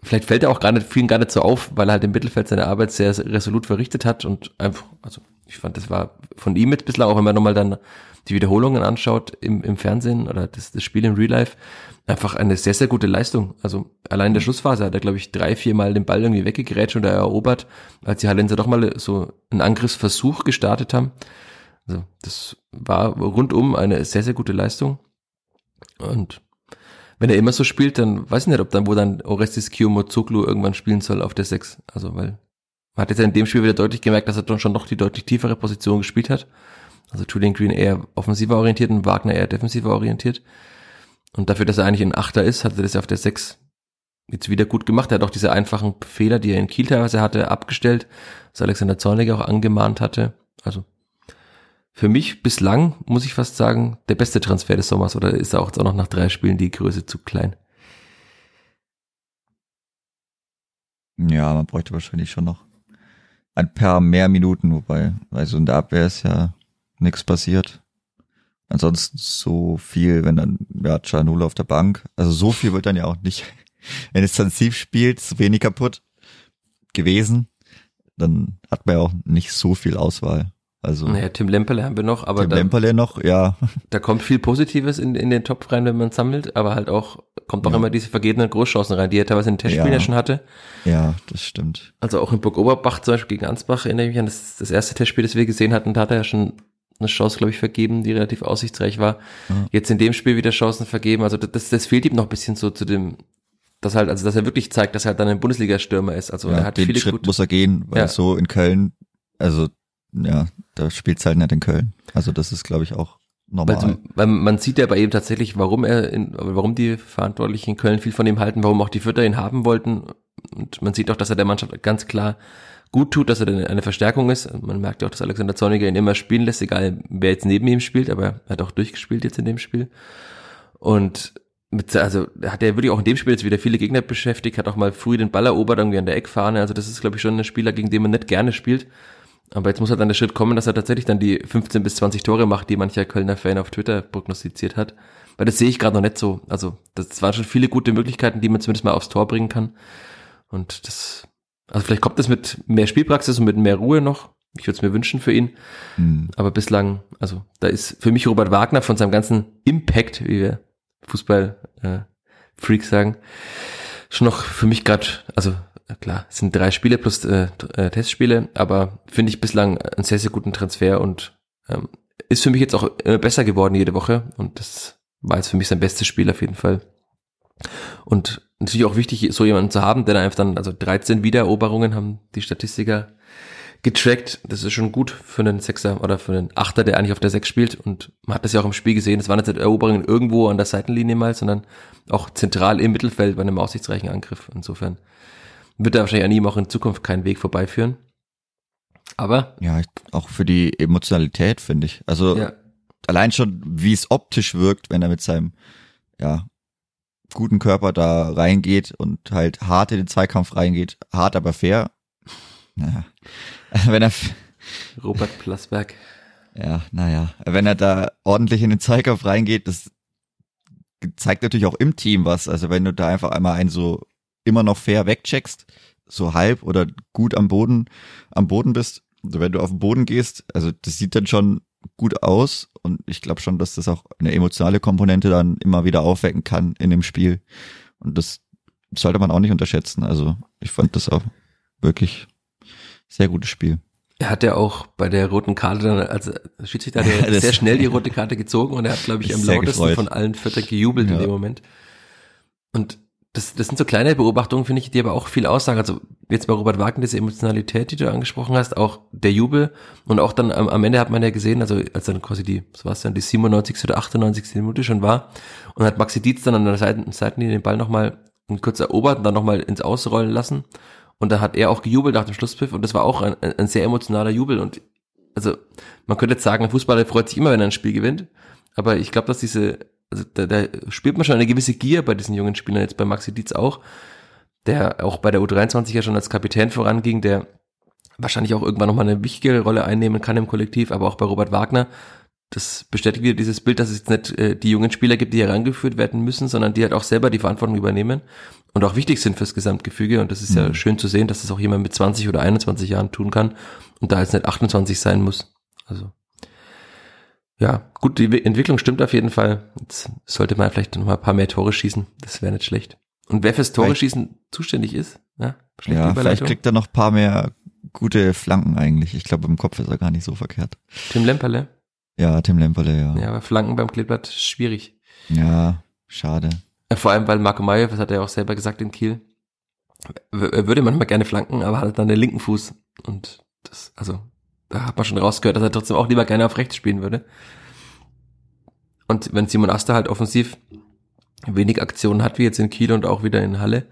vielleicht fällt er auch gar nicht, vielen gar nicht so auf, weil er halt im Mittelfeld seine Arbeit sehr resolut verrichtet hat und einfach, also ich fand, das war von ihm mit bislang, auch wenn man nochmal dann die Wiederholungen anschaut im, im Fernsehen oder das, das Spiel im Real Life, einfach eine sehr, sehr gute Leistung. Also allein in der Schlussphase hat er, glaube ich, drei, vier Mal den Ball irgendwie weggegrätscht oder erobert, als die Hallenser doch mal so einen Angriffsversuch gestartet haben. Also das war rundum eine sehr, sehr gute Leistung. Und wenn er immer so spielt, dann weiß ich nicht, ob dann, wo dann Orestis Kiyomozoglu irgendwann spielen soll auf der 6. Also, weil man hat jetzt in dem Spiel wieder deutlich gemerkt, dass er dann schon noch die deutlich tiefere Position gespielt hat. Also Julian Green eher offensiver orientiert und Wagner eher defensiver orientiert. Und dafür, dass er eigentlich ein Achter ist, hat er das auf der 6 jetzt wieder gut gemacht. Er hat auch diese einfachen Fehler, die er in Kiel teilweise hatte, abgestellt, was Alexander Zorniger auch angemahnt hatte. Also für mich bislang, muss ich fast sagen, der beste Transfer des Sommers oder ist er auch jetzt auch noch nach drei Spielen die Größe zu klein?
Ja, man bräuchte wahrscheinlich schon noch ein paar mehr Minuten, wobei, also in der Abwehr ist ja nichts passiert. Ansonsten so viel, wenn dann, ja, Chanula auf der Bank. Also so viel wird dann ja auch nicht, wenn es Sieve spielt, so wenig kaputt gewesen. Dann hat man ja auch nicht so viel Auswahl. Also
Naja, Tim Lemperle haben wir noch, aber
Tim
da,
Lemperle noch, ja.
da kommt viel Positives in, in den Topf rein, wenn man sammelt, aber halt auch, kommt auch
Ja.
immer diese vergebenen Großchancen rein, die er teilweise in den Testspielen
Ja.
ja schon hatte.
Ja, das stimmt.
Also auch in Burg Oberbach zum Beispiel gegen Ansbach erinnere ich mich an das, das erste Testspiel, das wir gesehen hatten, da hat er ja schon eine Chance, glaube ich, vergeben, die relativ aussichtsreich war.
Ja.
Jetzt in dem Spiel wieder Chancen vergeben. Also das, das fehlt ihm noch ein bisschen so zu dem, dass halt, also dass er wirklich zeigt, dass er halt dann ein Bundesliga-Stürmer ist. Also er
ja,
hat
den
viele
Schritt
gute,
muss er gehen, weil
Ja.
so in Köln, also ja, da spielt's halt nicht in Köln. Also das ist, glaube ich, auch normal.
weil, weil man sieht ja bei ihm tatsächlich, warum er, in, warum die Verantwortlichen in Köln viel von ihm halten, warum auch die Vierter ihn haben wollten. Und man sieht auch, dass er der Mannschaft ganz klar gut tut, dass er dann eine Verstärkung ist. Man merkt ja auch, dass Alexander Zorniger ihn immer spielen lässt, egal wer jetzt neben ihm spielt, aber er hat auch durchgespielt jetzt in dem Spiel. Und mit, also hat er wirklich auch in dem Spiel jetzt wieder viele Gegner beschäftigt, hat auch mal früh den Ball erobert, irgendwie an der Eckfahne. Also das ist, glaube ich, schon ein Spieler, gegen den man nicht gerne spielt. Aber jetzt muss halt dann der Schritt kommen, dass er tatsächlich dann die 15 bis 20 Tore macht, die mancher Kölner Fan auf Twitter prognostiziert hat. Weil das sehe ich gerade noch nicht so. Also das waren schon viele gute Möglichkeiten, die man zumindest mal aufs Tor bringen kann. Und das, also vielleicht kommt das mit mehr Spielpraxis und mit mehr Ruhe noch. Ich würde es mir wünschen für ihn.
Hm.
Aber bislang, also da ist für mich Robert Wagner von seinem ganzen Impact, wie wir Fußball-Freaks sagen, schon noch für mich gerade, also äh, klar, es sind drei Spiele plus äh, äh, Testspiele, aber finde ich bislang einen sehr, sehr guten Transfer und ähm, ist für mich jetzt auch immer besser geworden jede Woche und das war jetzt für mich sein bestes Spiel auf jeden Fall. Und natürlich auch wichtig, so jemanden zu haben, der dann einfach dann, also 13 Wiedereroberungen haben die Statistiker getrackt. Das ist schon gut für einen Sechser oder für einen Achter, der eigentlich auf der Sechs spielt. Und man hat das ja auch im Spiel gesehen. Es waren jetzt nicht Eroberungen irgendwo an der Seitenlinie mal, sondern auch zentral im Mittelfeld bei einem aussichtsreichen Angriff. Insofern wird da wahrscheinlich an ihm auch in Zukunft keinen Weg vorbeiführen. Aber
Ja, auch für die Emotionalität, finde ich. Also
ja,
allein schon, wie es optisch wirkt, wenn er mit seinem, ja, guten Körper da reingeht und halt hart in den Zweikampf reingeht, hart aber fair. Naja. Wenn er,
Robert Plasberg.
ja, naja, wenn er da ordentlich in den Zweikampf reingeht, das zeigt natürlich auch im Team was. Also wenn du da einfach einmal einen so immer noch fair wegcheckst, so halb oder gut am Boden, am Boden bist, also wenn du auf den Boden gehst, also das sieht dann schon gut aus und ich glaube schon, dass das auch eine emotionale Komponente dann immer wieder aufwecken kann in dem Spiel und das sollte man auch nicht unterschätzen. Also ich fand das auch wirklich sehr gutes Spiel.
Er hat ja auch bei der roten Karte dann, also Schiedsrichter hat ja sehr schnell die rote Karte gezogen und er hat, glaube ich, am lautesten
gefreut.
von allen Vierter gejubelt in
Ja.
dem Moment. Und das, das sind so kleine Beobachtungen, finde ich, die aber auch viel aussagen. Also jetzt bei Robert Wagner, diese Emotionalität, die du angesprochen hast, auch der Jubel und auch dann am, am Ende hat man ja gesehen, also als dann quasi die, was war es dann, die 97. oder 98. Minute schon war und hat Maxi Dietz dann an der Seiten, Seitenlinie den Ball nochmal kurz erobert und dann nochmal ins Ausrollen lassen. Und da hat er auch gejubelt nach dem Schlusspfiff und das war auch ein, ein, ein sehr emotionaler Jubel. Und also man könnte jetzt sagen, ein Fußballer freut sich immer, wenn er ein Spiel gewinnt. Aber ich glaube, dass diese, also da, da spürt man schon eine gewisse Gier bei diesen jungen Spielern, jetzt bei Maxi Dietz auch, der auch bei der U23 ja schon als Kapitän voranging, der wahrscheinlich auch irgendwann nochmal eine wichtige Rolle einnehmen kann im Kollektiv, aber auch bei Robert Wagner, das bestätigt wieder dieses Bild, dass es jetzt nicht äh, die jungen Spieler gibt, die herangeführt werden müssen, sondern die halt auch selber die Verantwortung übernehmen und auch wichtig sind fürs Gesamtgefüge. Und das ist ja
Mhm.
schön zu sehen, dass das auch jemand mit 20 oder 21 Jahren tun kann und da jetzt nicht 28 sein muss. Also ja, gut, die Entwicklung stimmt auf jeden Fall. Jetzt sollte man vielleicht noch mal ein paar mehr Tore schießen. Das wäre nicht schlecht. Und wer fürs Tore schießen zuständig ist, ja, schlechte
Ja, vielleicht kriegt er noch ein paar mehr gute Flanken eigentlich. Ich glaube, im Kopf ist er gar nicht so verkehrt.
Tim Lemperle.
Ja, Tim Lemperle, ja.
Ja, aber Flanken beim Kleeblatt schwierig.
Ja, schade.
Vor allem, weil Marco Mayer, das hat er ja auch selber gesagt in Kiel, er würde manchmal gerne flanken, aber hat dann den linken Fuß. Und das, also, da hat man schon rausgehört, dass er trotzdem auch lieber gerne auf rechts spielen würde. Und wenn Simon Aster halt offensiv wenig Aktionen hat, wie jetzt in Kiel und auch wieder in Halle,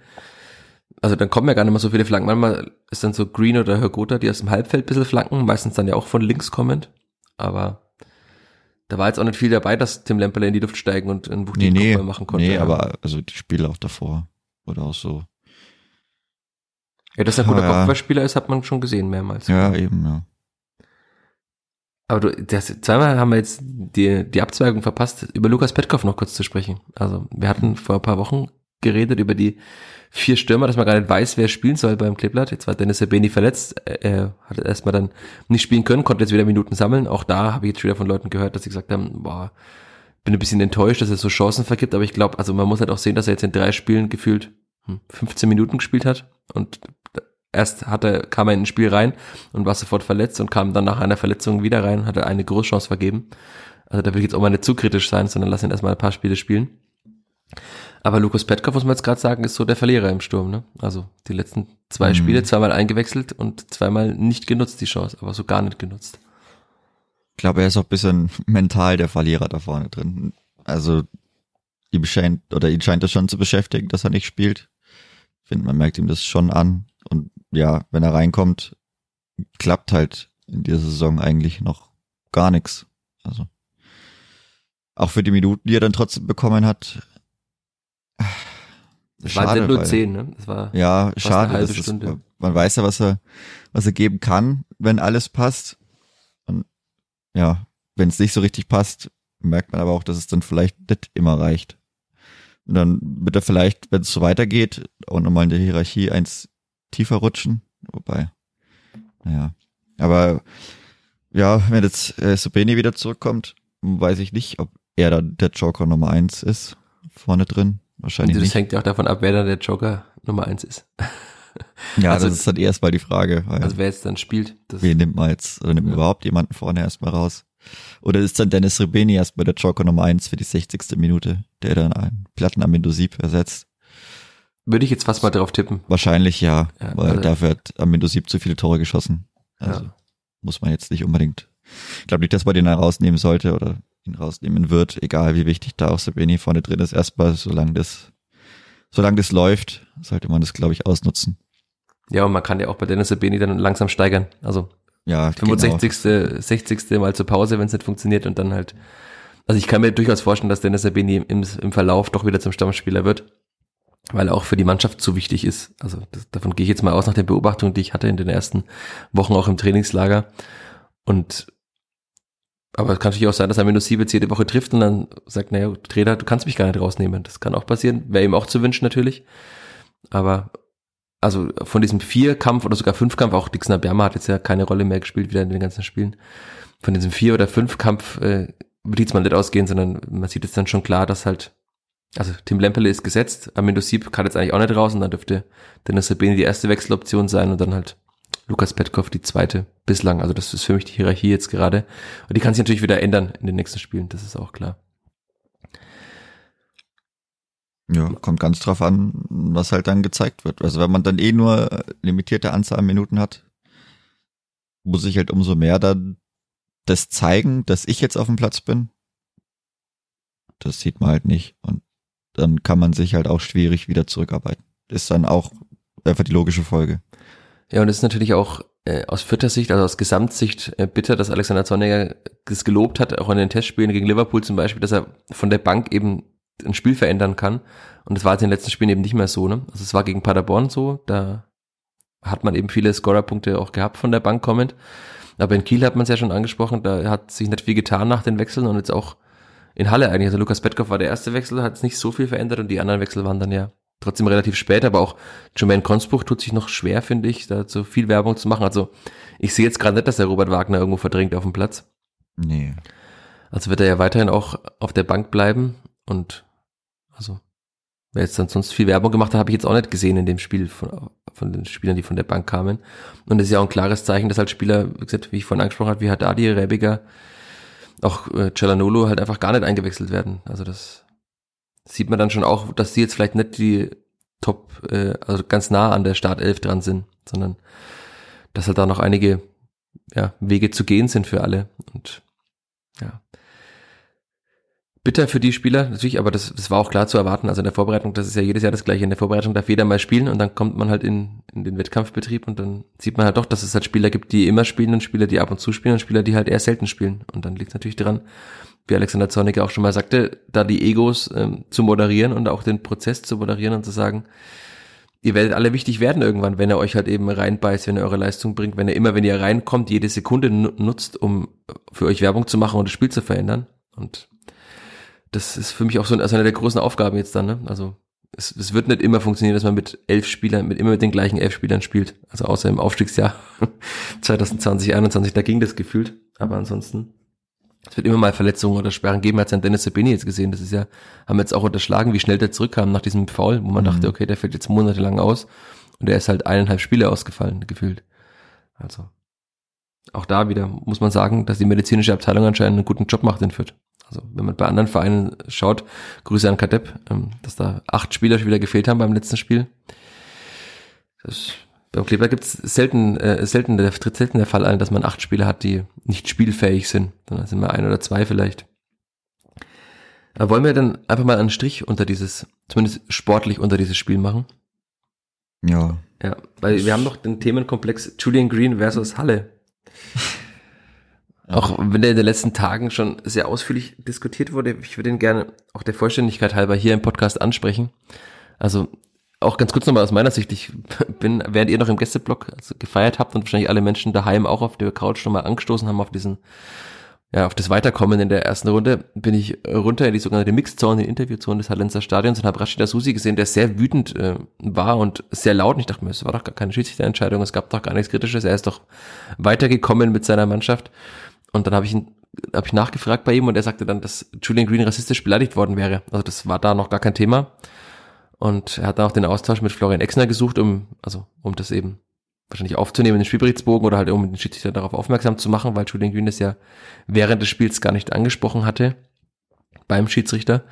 also dann kommen ja gar nicht mehr so viele Flanken. Manchmal ist dann so Green oder Hergotha, die aus dem Halbfeld ein bisschen flanken, meistens dann ja auch von links kommend. Aber da war jetzt auch nicht viel dabei, dass Tim Lemperle in die Luft steigen und einen
Nee,
wuchtigen
nee,
Kopfball machen konnte.
nee,
Ja.
aber also die Spiele auch davor oder auch so.
Ja, dass er ein guter
Ja.
Kopfballspieler ist, hat man schon gesehen mehrmals.
Ja, eben, ja.
Aber du, das, zweimal haben wir jetzt die, die Abzweigung verpasst, über Lukas Petkov noch kurz zu sprechen. Also wir hatten vor ein paar Wochen geredet über die vier Stürmer, dass man gar nicht weiß, wer spielen soll beim Kleeblatt. Jetzt war Dennis Sabeni verletzt, er hat erstmal dann nicht spielen können, konnte jetzt wieder Minuten sammeln. Auch da habe ich jetzt wieder von Leuten gehört, dass sie gesagt haben, boah, bin ein bisschen enttäuscht, dass er so Chancen vergibt, aber ich glaube, also man muss halt auch sehen, dass er jetzt in drei Spielen gefühlt 15 hm, Minuten gespielt hat und erst hatte, kam er in ein Spiel rein und war sofort verletzt und kam dann nach einer Verletzung wieder rein hatte eine Großchance vergeben. Also da will ich jetzt auch mal nicht zu kritisch sein, sondern lass ihn erstmal ein paar Spiele spielen. Aber Lukas Petkov, muss man jetzt gerade sagen, ist so der Verlierer im Sturm. Ne? Also die letzten zwei mhm. Spiele, zweimal eingewechselt und zweimal nicht genutzt die Chance, aber so gar nicht genutzt.
Ich glaube, er ist auch ein bisschen mental der Verlierer da vorne drin. Also ihm scheint, oder ihn scheint das schon zu beschäftigen, dass er nicht spielt. Ich finde, man merkt ihm das schon an. Ja, wenn er reinkommt, klappt halt in dieser Saison eigentlich noch gar nichts. Also auch für die Minuten, die er dann trotzdem bekommen hat,
das schade, waren nur weil, zehn, ne? Das war
ja schade. Eine ist, man weiß ja, was er, was er geben kann, wenn alles passt. Und ja, wenn es nicht so richtig passt, merkt man aber auch, dass es dann vielleicht nicht immer reicht. Und dann wird er vielleicht, wenn es so weitergeht, auch nochmal in der Hierarchie eins tiefer rutschen. Wobei, naja. Aber ja, wenn jetzt äh, Subeni wieder zurückkommt, weiß ich nicht, ob er dann der Joker Nummer eins ist, vorne drin. Wahrscheinlich
das
nicht.
hängt ja auch davon ab, wer dann der Joker Nummer eins ist.
ja, also, das ist dann erstmal die Frage.
also wer jetzt dann spielt.
Das wen nimmt man jetzt, oder nimmt man ja. überhaupt jemanden vorne erstmal raus? Oder ist dann Dennis Rebeni erstmal der Joker Nummer eins für die 60. Minute, der dann einen Platten am Sieb ersetzt?
Würde ich jetzt fast mal drauf tippen.
Wahrscheinlich ja, ja weil also, dafür hat Amindo Sieb zu viele Tore geschossen. Also ja. muss man jetzt nicht unbedingt. Ich glaube nicht, dass man den da rausnehmen sollte oder ihn rausnehmen wird, egal wie wichtig da auch Sabini vorne drin ist. Erstmal, solange das, solange das läuft, sollte man das, glaube ich, ausnutzen.
Ja, und man kann ja auch bei Dennis Sabini dann langsam steigern. Also ja, 65. Genau. 60. Mal zur Pause, wenn es nicht funktioniert und dann halt. Also ich kann mir durchaus vorstellen, dass Dennis Sabini im, im Verlauf doch wieder zum Stammspieler wird, weil er auch für die Mannschaft zu wichtig ist. Also das, davon gehe ich jetzt mal aus nach den Beobachtungen, die ich hatte in den ersten Wochen auch im Trainingslager. Und aber es kann natürlich auch sein, dass er minus sieben jede Woche trifft und dann sagt, naja, Trainer, du kannst mich gar nicht rausnehmen. Das kann auch passieren. Wäre ihm auch zu wünschen natürlich. Aber also von diesem Vier-Kampf oder sogar Fünf-Kampf, auch Dixner Bermer hat jetzt ja keine Rolle mehr gespielt wieder in den ganzen Spielen. Von diesem Vier- oder Fünf-Kampf äh, würde jetzt mal nicht ausgehen, sondern man sieht jetzt dann schon klar, dass halt, also Tim Lemperle ist gesetzt, Amindo Sieb kann jetzt eigentlich auch nicht raus und dann dürfte Dennis Sabine die erste Wechseloption sein und dann halt Lukas Petkov die zweite bislang. Also das ist für mich die Hierarchie jetzt gerade. Und die kann sich natürlich wieder ändern in den nächsten Spielen, das ist auch klar.
Ja, kommt ganz drauf an, was halt dann gezeigt wird. Also wenn man dann eh nur limitierte Anzahl an Minuten hat, muss ich halt umso mehr dann das zeigen, dass ich jetzt auf dem Platz bin. Das sieht man halt nicht. Und dann kann man sich halt auch schwierig wieder zurückarbeiten. Ist dann auch einfach die logische Folge.
Ja, und es ist natürlich auch äh, aus vierter Sicht, also aus Gesamtsicht äh, bitter, dass Alexander Zorniger das gelobt hat, auch in den Testspielen gegen Liverpool zum Beispiel, dass er von der Bank eben ein Spiel verändern kann. Und das war jetzt in den letzten Spielen eben nicht mehr so. Ne? Also es war gegen Paderborn so, da hat man eben viele Scorerpunkte auch gehabt von der Bank kommend. Aber in Kiel hat man es ja schon angesprochen, da hat sich nicht viel getan nach den Wechseln und jetzt auch in Halle eigentlich. Also Lukas Petkov war der erste Wechsel, hat es nicht so viel verändert und die anderen Wechsel waren dann ja trotzdem relativ spät, aber auch Jermaine Consbruch tut sich noch schwer, finde ich, da so viel Werbung zu machen. Also ich sehe jetzt gerade nicht, dass der Robert Wagner irgendwo verdrängt auf dem Platz.
Nee.
Also wird er ja weiterhin auch auf der Bank bleiben und also wer jetzt dann sonst viel Werbung gemacht hat, habe ich jetzt auch nicht gesehen in dem Spiel von, von den Spielern, die von der Bank kamen. Und es ist ja auch ein klares Zeichen, dass halt Spieler, wie gesagt, wie ich vorhin angesprochen habe, wie Haddadi, Rebiger, auch äh, Celanolo halt einfach gar nicht eingewechselt werden. Also das sieht man dann schon auch, dass die jetzt vielleicht nicht die Top, äh, also ganz nah an der Startelf dran sind, sondern dass halt da noch einige ja, Wege zu gehen sind für alle. Und ja. Bitter für die Spieler, natürlich, aber das, das war auch klar zu erwarten. Also in der Vorbereitung, das ist ja jedes Jahr das gleiche. In der Vorbereitung darf jeder mal spielen und dann kommt man halt in, in den Wettkampfbetrieb und dann sieht man halt doch, dass es halt Spieler gibt, die immer spielen und Spieler, die ab und zu spielen und Spieler, die halt eher selten spielen. Und dann liegt es natürlich dran, wie Alexander Zornig auch schon mal sagte, da die Egos ähm, zu moderieren und auch den Prozess zu moderieren und zu sagen, ihr werdet alle wichtig werden irgendwann, wenn er euch halt eben reinbeißt, wenn er eure Leistung bringt, wenn er immer, wenn ihr reinkommt, jede Sekunde nutzt, um für euch Werbung zu machen und das Spiel zu verändern. Und das ist für mich auch so also eine der großen Aufgaben jetzt dann. Ne? Also es, es wird nicht immer funktionieren, dass man mit elf Spielern, mit immer mit den gleichen elf Spielern spielt. Also außer im Aufstiegsjahr 2020, 2021, da ging das gefühlt. Aber ansonsten, es wird immer mal Verletzungen oder Sperren geben. Hat ja Dennis Sabini jetzt gesehen. Das ist ja, haben wir jetzt auch unterschlagen, wie schnell der zurückkam nach diesem Foul, wo man mhm. dachte, okay, der fällt jetzt monatelang aus. Und der ist halt eineinhalb Spiele ausgefallen, gefühlt. Also, auch da wieder muss man sagen, dass die medizinische Abteilung anscheinend einen guten Job macht in Fürth. Also wenn man bei anderen Vereinen schaut, Grüße an Kadepp, ähm, dass da acht Spieler schon wieder gefehlt haben beim letzten Spiel. Das, beim Kleber gibt es selten, äh, selten, der tritt selten der Fall ein, dass man acht Spieler hat, die nicht spielfähig sind. Dann sind wir ein oder zwei vielleicht. Aber wollen wir dann einfach mal einen Strich unter dieses, zumindest sportlich unter dieses Spiel machen?
Ja.
Ja, weil wir haben noch den Themenkomplex Julian Green versus Halle. Auch wenn der in den letzten Tagen schon sehr ausführlich diskutiert wurde, ich würde ihn gerne auch der Vollständigkeit halber hier im Podcast ansprechen. Also auch ganz kurz nochmal aus meiner Sicht, ich bin, während ihr noch im Gästeblock also gefeiert habt und wahrscheinlich alle Menschen daheim auch auf der Couch nochmal angestoßen haben auf diesen, ja, auf das Weiterkommen in der ersten Runde, bin ich runter in die sogenannte Mixed-Zone, die Interviewzone des Hallenser Stadions und habe Rashida Susi gesehen, der sehr wütend äh, war und sehr laut. Und ich dachte mir, es war doch gar keine Schiedsrichterentscheidung, es gab doch gar nichts Kritisches, er ist doch weitergekommen mit seiner Mannschaft. Und dann habe ich habe ich nachgefragt bei ihm und er sagte dann, dass Julian Green rassistisch beleidigt worden wäre. Also das war da noch gar kein Thema. Und er hat dann auch den Austausch mit Florian Exner gesucht, um, also, um das eben wahrscheinlich aufzunehmen, den Spielberichtsbogen oder halt um den Schiedsrichter darauf aufmerksam zu machen, weil Julian Green das ja während des Spiels gar nicht angesprochen hatte beim Schiedsrichter.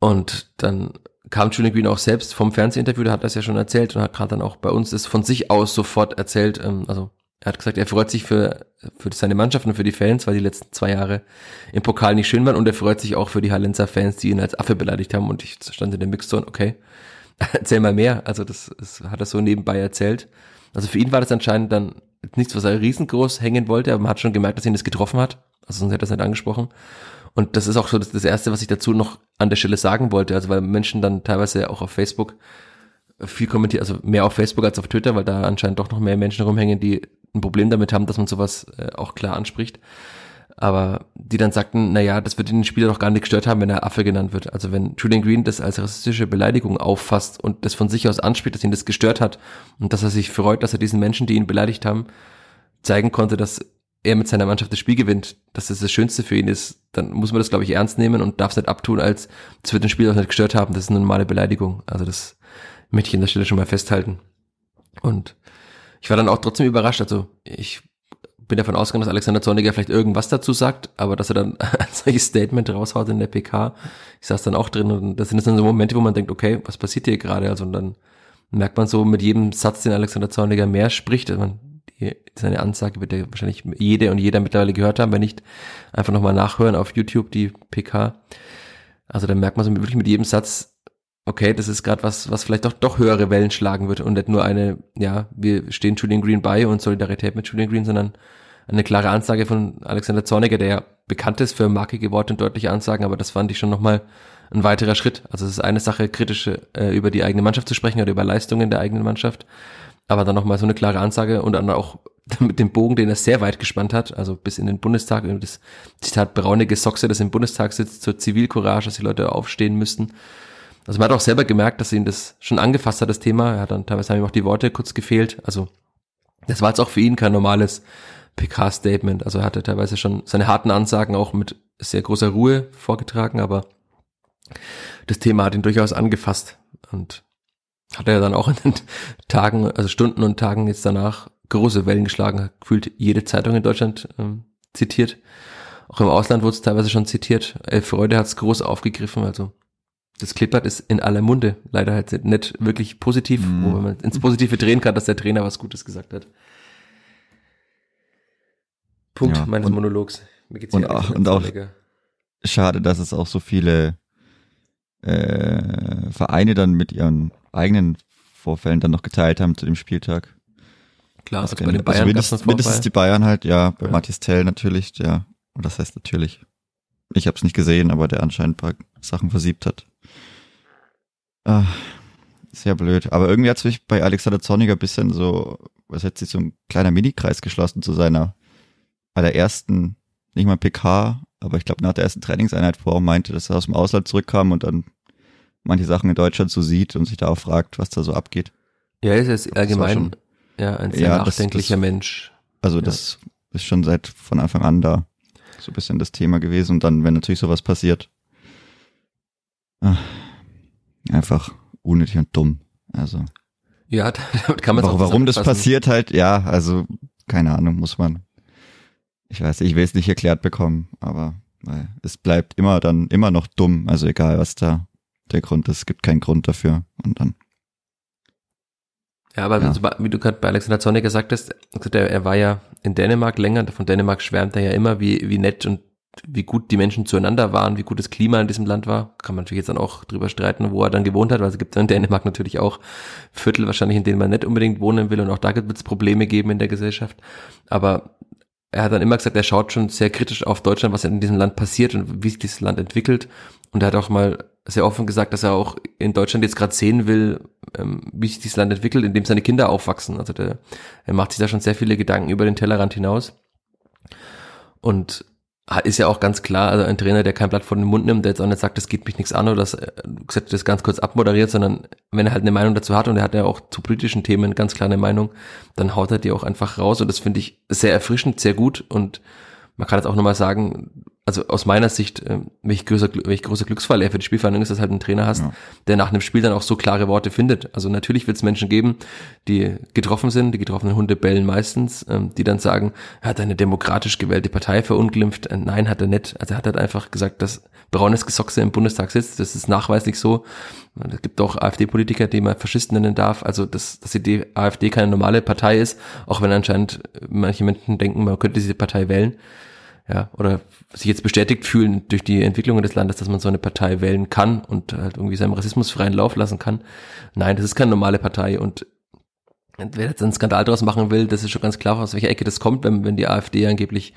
Und dann kam Julian Green auch selbst vom Fernsehinterview, da hat es ja schon erzählt und hat gerade dann auch bei uns das von sich aus sofort erzählt, ähm, also er hat gesagt, er freut sich für, für seine Mannschaft und für die Fans, weil die letzten zwei Jahre im Pokal nicht schön waren und er freut sich auch für die Hallenser Fans, die ihn als Affe beleidigt haben und ich stand in der Mixzone, okay, erzähl mal mehr. Also das, das hat er so nebenbei erzählt. Also für ihn war das anscheinend dann nichts, was er riesengroß hängen wollte, aber man hat schon gemerkt, dass ihn das getroffen hat. Also sonst hätte er es nicht angesprochen. Und das ist auch so das, das Erste, was ich dazu noch an der Stelle sagen wollte. Also weil Menschen dann teilweise auch auf Facebook viel kommentiert, also mehr auf Facebook als auf Twitter, weil da anscheinend doch noch mehr Menschen rumhängen, die ein Problem damit haben, dass man sowas äh, auch klar anspricht. Aber die dann sagten, na ja, das wird den Spieler doch gar nicht gestört haben, wenn er Affe genannt wird. Also wenn Julian Green das als rassistische Beleidigung auffasst und das von sich aus anspricht, dass ihn das gestört hat und dass er sich freut, dass er diesen Menschen, die ihn beleidigt haben, zeigen konnte, dass er mit seiner Mannschaft das Spiel gewinnt, dass das das Schönste für ihn ist, dann muss man das, glaube ich, ernst nehmen und darf es nicht abtun, als das wird den Spieler auch nicht gestört haben. Das ist eine normale Beleidigung. Also das möchte ich an der Stelle schon mal festhalten. Und ich war dann auch trotzdem überrascht. Also ich bin davon ausgegangen, dass Alexander Zorniger vielleicht irgendwas dazu sagt, aber dass er dann ein solches Statement raushaut in der PK, ich saß dann auch drin und das sind dann so Momente, wo man denkt, okay, was passiert hier gerade? Also und dann merkt man so mit jedem Satz, den Alexander Zorniger mehr spricht, also man, seine Ansage wird ja wahrscheinlich jede und jeder mittlerweile gehört haben, wenn nicht einfach nochmal nachhören auf YouTube, die PK. Also da merkt man so wirklich mit jedem Satz, okay, das ist gerade was, was vielleicht doch, doch höhere Wellen schlagen wird und nicht nur eine, ja, wir stehen Julian Green bei und Solidarität mit Julian Green, sondern eine klare Ansage von Alexander Zorniger, der ja bekannt ist für markige Worte und deutliche Ansagen, aber das fand ich schon nochmal ein weiterer Schritt. Also es ist eine Sache, kritische äh, über die eigene Mannschaft zu sprechen oder über Leistungen der eigenen Mannschaft, aber dann nochmal so eine klare Ansage und dann auch mit dem Bogen, den er sehr weit gespannt hat, also bis in den Bundestag, das Zitat braunige Soxe, das im Bundestag sitzt, zur Zivilcourage, dass die Leute aufstehen müssten also man hat auch selber gemerkt, dass ihn das schon angefasst hat, das Thema. Er hat dann teilweise haben ihm auch die Worte kurz gefehlt. Also das war jetzt auch für ihn kein normales PK-Statement. Also er hatte teilweise schon seine harten Ansagen auch mit sehr großer Ruhe vorgetragen, aber das Thema hat ihn durchaus angefasst und hat er dann auch in den Tagen, also Stunden und Tagen jetzt danach große Wellen geschlagen, gefühlt jede Zeitung in Deutschland ähm, zitiert. Auch im Ausland wurde es teilweise schon zitiert. Elf Freude hat es groß aufgegriffen, also das Klippert ist in aller Munde. Leider halt nicht wirklich positiv, mm. wo man ins Positive drehen kann, dass der Trainer was Gutes gesagt hat. Punkt ja, meines und, Monologs.
Mir geht's und, auch, und auch schade, dass es auch so viele äh, Vereine dann mit ihren eigenen Vorfällen dann noch geteilt haben zu dem Spieltag.
Klar, also, also bei den Bayern also
mindestens, mindestens die Bayern halt, ja, bei ja. Matthias Tell natürlich, ja. Und das heißt natürlich. Ich habe es nicht gesehen, aber der anscheinend ein paar Sachen versiebt hat. Ah, sehr blöd. Aber irgendwie hat es mich bei Alexander Zorniger ein bisschen so, was hat sich so ein kleiner Minikreis geschlossen zu seiner allerersten, nicht mal PK, aber ich glaube nach der ersten Trainingseinheit, wo er auch meinte, dass er aus dem Ausland zurückkam und dann manche Sachen in Deutschland so sieht und sich da auch fragt, was da so abgeht.
Ja, ist jetzt allgemein schon, ja, ein sehr
ja,
nachdenklicher
das, das,
Mensch.
Also ja. das ist schon seit von Anfang an da so ein bisschen das Thema gewesen. Und dann, wenn natürlich sowas passiert, ach, einfach unnötig und dumm. Also.
Ja, damit kann man
Warum, warum das passiert halt, ja, also keine Ahnung, muss man. Ich weiß, ich will es nicht erklärt bekommen, aber weil es bleibt immer dann immer noch dumm. Also egal, was da der Grund ist, es gibt keinen Grund dafür. Und dann.
Ja, aber ja. wie du gerade bei Alexander Zorniger sagtest, also er war ja in Dänemark länger, von Dänemark schwärmt er ja immer, wie, wie nett und wie gut die Menschen zueinander waren, wie gut das Klima in diesem Land war. Kann man natürlich jetzt dann auch drüber streiten, wo er dann gewohnt hat, weil es gibt in Dänemark natürlich auch Viertel wahrscheinlich, in denen man nicht unbedingt wohnen will und auch da wird es Probleme geben in der Gesellschaft. Aber er hat dann immer gesagt, er schaut schon sehr kritisch auf Deutschland, was in diesem Land passiert und wie sich dieses Land entwickelt. Und er hat auch mal sehr offen gesagt, dass er auch in Deutschland jetzt gerade sehen will, ähm, wie sich dieses Land entwickelt, indem seine Kinder aufwachsen. Also der, er macht sich da schon sehr viele Gedanken über den Tellerrand hinaus. Und ist ja auch ganz klar, also ein Trainer, der kein Blatt vor den Mund nimmt, der jetzt auch nicht sagt, das geht mich nichts an oder das, äh, das ganz kurz abmoderiert, sondern wenn er halt eine Meinung dazu hat und er hat ja auch zu politischen Themen ganz klar eine Meinung, dann haut er die auch einfach raus und das finde ich sehr erfrischend, sehr gut und man kann jetzt auch nochmal sagen, also aus meiner Sicht, äh, welch großer, welch großer Glücksfall er für die Spielverhandlung ist, dass du halt einen Trainer hast, ja. der nach einem Spiel dann auch so klare Worte findet. Also natürlich wird es Menschen geben, die getroffen sind, die getroffenen Hunde bellen meistens, ähm, die dann sagen, er hat eine demokratisch gewählte Partei verunglimpft. Äh, nein, hat er nicht. Also er hat halt einfach gesagt, dass braunes Gesochse im Bundestag sitzt. Das ist nachweislich so. Es gibt auch AfD-Politiker, die man Faschisten nennen darf. Also dass, dass die AfD keine normale Partei ist, auch wenn anscheinend manche Menschen denken, man könnte diese Partei wählen ja, oder sich jetzt bestätigt fühlen durch die Entwicklungen des Landes, dass man so eine Partei wählen kann und halt irgendwie seinem Rassismus freien Lauf lassen kann. Nein, das ist keine normale Partei und wer jetzt einen Skandal daraus machen will, das ist schon ganz klar, aus welcher Ecke das kommt, wenn, wenn die AfD angeblich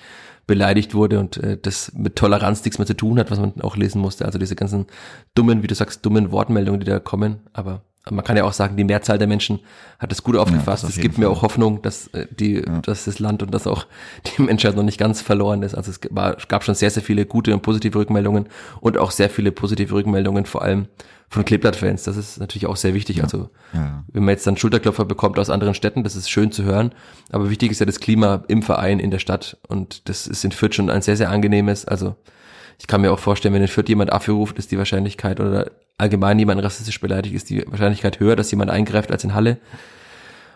beleidigt wurde und äh, das mit Toleranz nichts mehr zu tun hat, was man auch lesen musste. Also diese ganzen dummen, wie du sagst, dummen Wortmeldungen, die da kommen. Aber man kann ja auch sagen, die Mehrzahl der Menschen hat das gut aufgefasst. Es ja, gibt Fall. mir auch Hoffnung, dass äh, die, ja. dass das Land und dass auch die Menschheit noch nicht ganz verloren ist. Also es gab schon sehr, sehr viele gute und positive Rückmeldungen und auch sehr viele positive Rückmeldungen, vor allem von Kleeblatt-Fans. Das ist natürlich auch sehr wichtig. Ja. Also wenn man jetzt dann Schulterklopfer bekommt aus anderen Städten, das ist schön zu hören. Aber wichtig ist ja das Klima im Verein, in der Stadt. Und das ist in Fürth schon ein sehr, sehr angenehmes. Also ich kann mir auch vorstellen, wenn in Fürth jemand Affe ruft, ist die Wahrscheinlichkeit oder allgemein jemand rassistisch beleidigt, ist die Wahrscheinlichkeit höher, dass jemand eingreift als in Halle.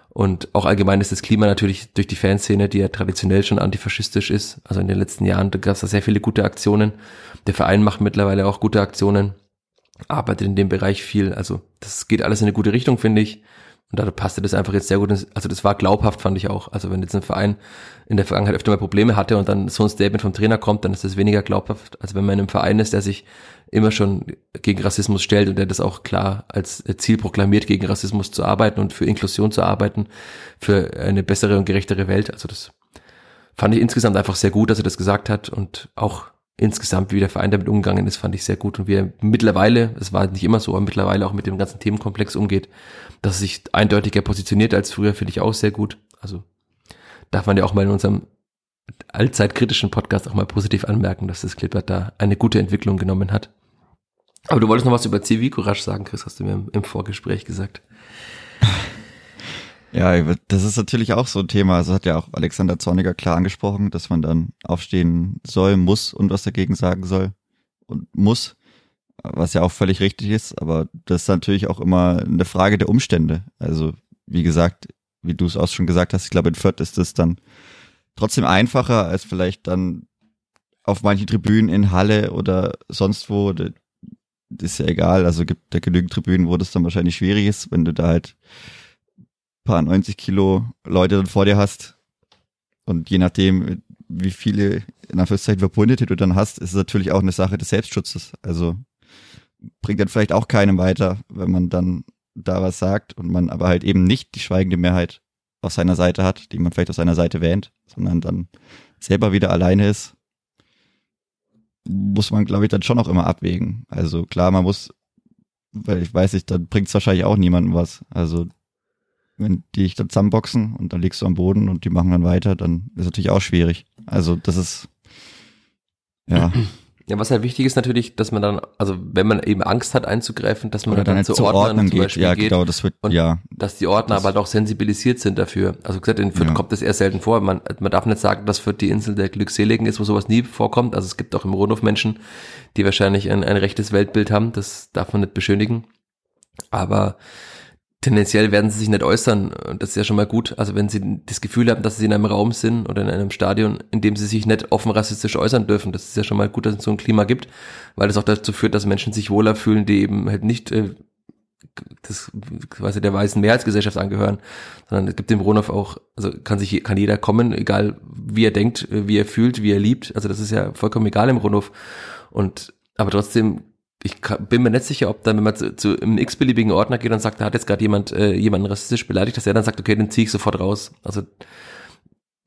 Und auch allgemein ist das Klima natürlich durch die Fanszene, die ja traditionell schon antifaschistisch ist. Also in den letzten Jahren gab es da sehr viele gute Aktionen. Der Verein macht mittlerweile auch gute Aktionen, arbeitet in dem Bereich viel. Also das geht alles in eine gute Richtung, finde ich. Und da passte das einfach jetzt sehr gut. Also das war glaubhaft, fand ich auch. Also wenn jetzt ein Verein in der Vergangenheit öfter mal Probleme hatte und dann so ein Statement vom Trainer kommt, dann ist das weniger glaubhaft, als wenn man in einem Verein ist, der sich immer schon gegen Rassismus stellt und der das auch klar als Ziel proklamiert, gegen Rassismus zu arbeiten und für Inklusion zu arbeiten, für eine bessere und gerechtere Welt. Also das fand ich insgesamt einfach sehr gut, dass er das gesagt hat und auch insgesamt, wie der Verein damit umgegangen ist, fand ich sehr gut. Und wie er mittlerweile, es war nicht immer so, aber mittlerweile auch mit dem ganzen Themenkomplex umgeht, dass er sich eindeutiger positioniert als früher, finde ich auch sehr gut. Also darf man ja auch mal in unserem allzeitkritischen Podcast auch mal positiv anmerken, dass das Klippert da eine gute Entwicklung genommen hat. Aber du wolltest noch was über Zivilcourage sagen, Chris, hast du mir im, im Vorgespräch gesagt.
Ja, das ist natürlich auch so ein Thema. Also hat ja auch Alexander Zorniger klar angesprochen, dass man dann aufstehen soll, muss und was dagegen sagen soll und muss, was ja auch völlig richtig ist. Aber das ist natürlich auch immer eine Frage der Umstände. Also wie gesagt, wie du es auch schon gesagt hast, ich glaube in Fürth ist es dann trotzdem einfacher als vielleicht dann auf manchen Tribünen in Halle oder sonst wo. Das ist ja egal. Also gibt da genügend Tribünen, wo das dann wahrscheinlich schwierig ist, wenn du da halt paar 90 Kilo Leute dann vor dir hast und je nachdem, wie viele in Anführungszeichen Verbundete du dann hast, ist es natürlich auch eine Sache des Selbstschutzes. Also bringt dann vielleicht auch keinem weiter, wenn man dann da was sagt und man aber halt eben nicht die schweigende Mehrheit auf seiner Seite hat, die man vielleicht auf seiner Seite wähnt, sondern dann selber wieder alleine ist, muss man, glaube ich, dann schon auch immer abwägen. Also klar, man muss weil ich weiß nicht, dann bringt's wahrscheinlich auch niemandem was. Also wenn die dich dann zusammenboxen und dann liegst du am Boden und die machen dann weiter, dann ist natürlich auch schwierig. Also das ist ja.
Ja, was halt wichtig ist natürlich, dass man dann, also wenn man eben Angst hat einzugreifen, dass man
Oder
dann,
dann
zu
zur
Ordnern zum
geht. Ja,
geht
genau, das wird, ja.
dass die Ordner
Das-
aber halt auch sensibilisiert sind dafür. Also gesagt, in Fürth
Ja.
kommt das eher selten vor. Man, man darf nicht sagen, dass Fürth die Insel der Glückseligen ist, wo sowas nie vorkommt. Also es gibt auch im Rundhof Menschen, die wahrscheinlich ein, ein rechtes Weltbild haben. Das darf man nicht beschönigen. Aber tendenziell werden sie sich nicht äußern. Und das ist ja schon mal gut. Also wenn sie das Gefühl haben, dass sie in einem Raum sind oder in einem Stadion, in dem sie sich nicht offen rassistisch äußern dürfen, das ist ja schon mal gut, dass es so ein Klima gibt, weil das auch dazu führt, dass Menschen sich wohler fühlen, die eben halt nicht äh, das quasi der weißen Mehrheitsgesellschaft angehören, sondern es gibt im Ronhof auch, also kann sich kann jeder kommen, egal wie er denkt, wie er fühlt, wie er liebt. Also das ist ja vollkommen egal im Ronhof. Und aber trotzdem, ich bin mir nicht sicher, ob dann, wenn man zu, zu einem x-beliebigen Ordner geht und sagt, da hat jetzt gerade jemand äh, jemanden rassistisch beleidigt, dass er dann sagt, okay, den ziehe ich sofort raus. Also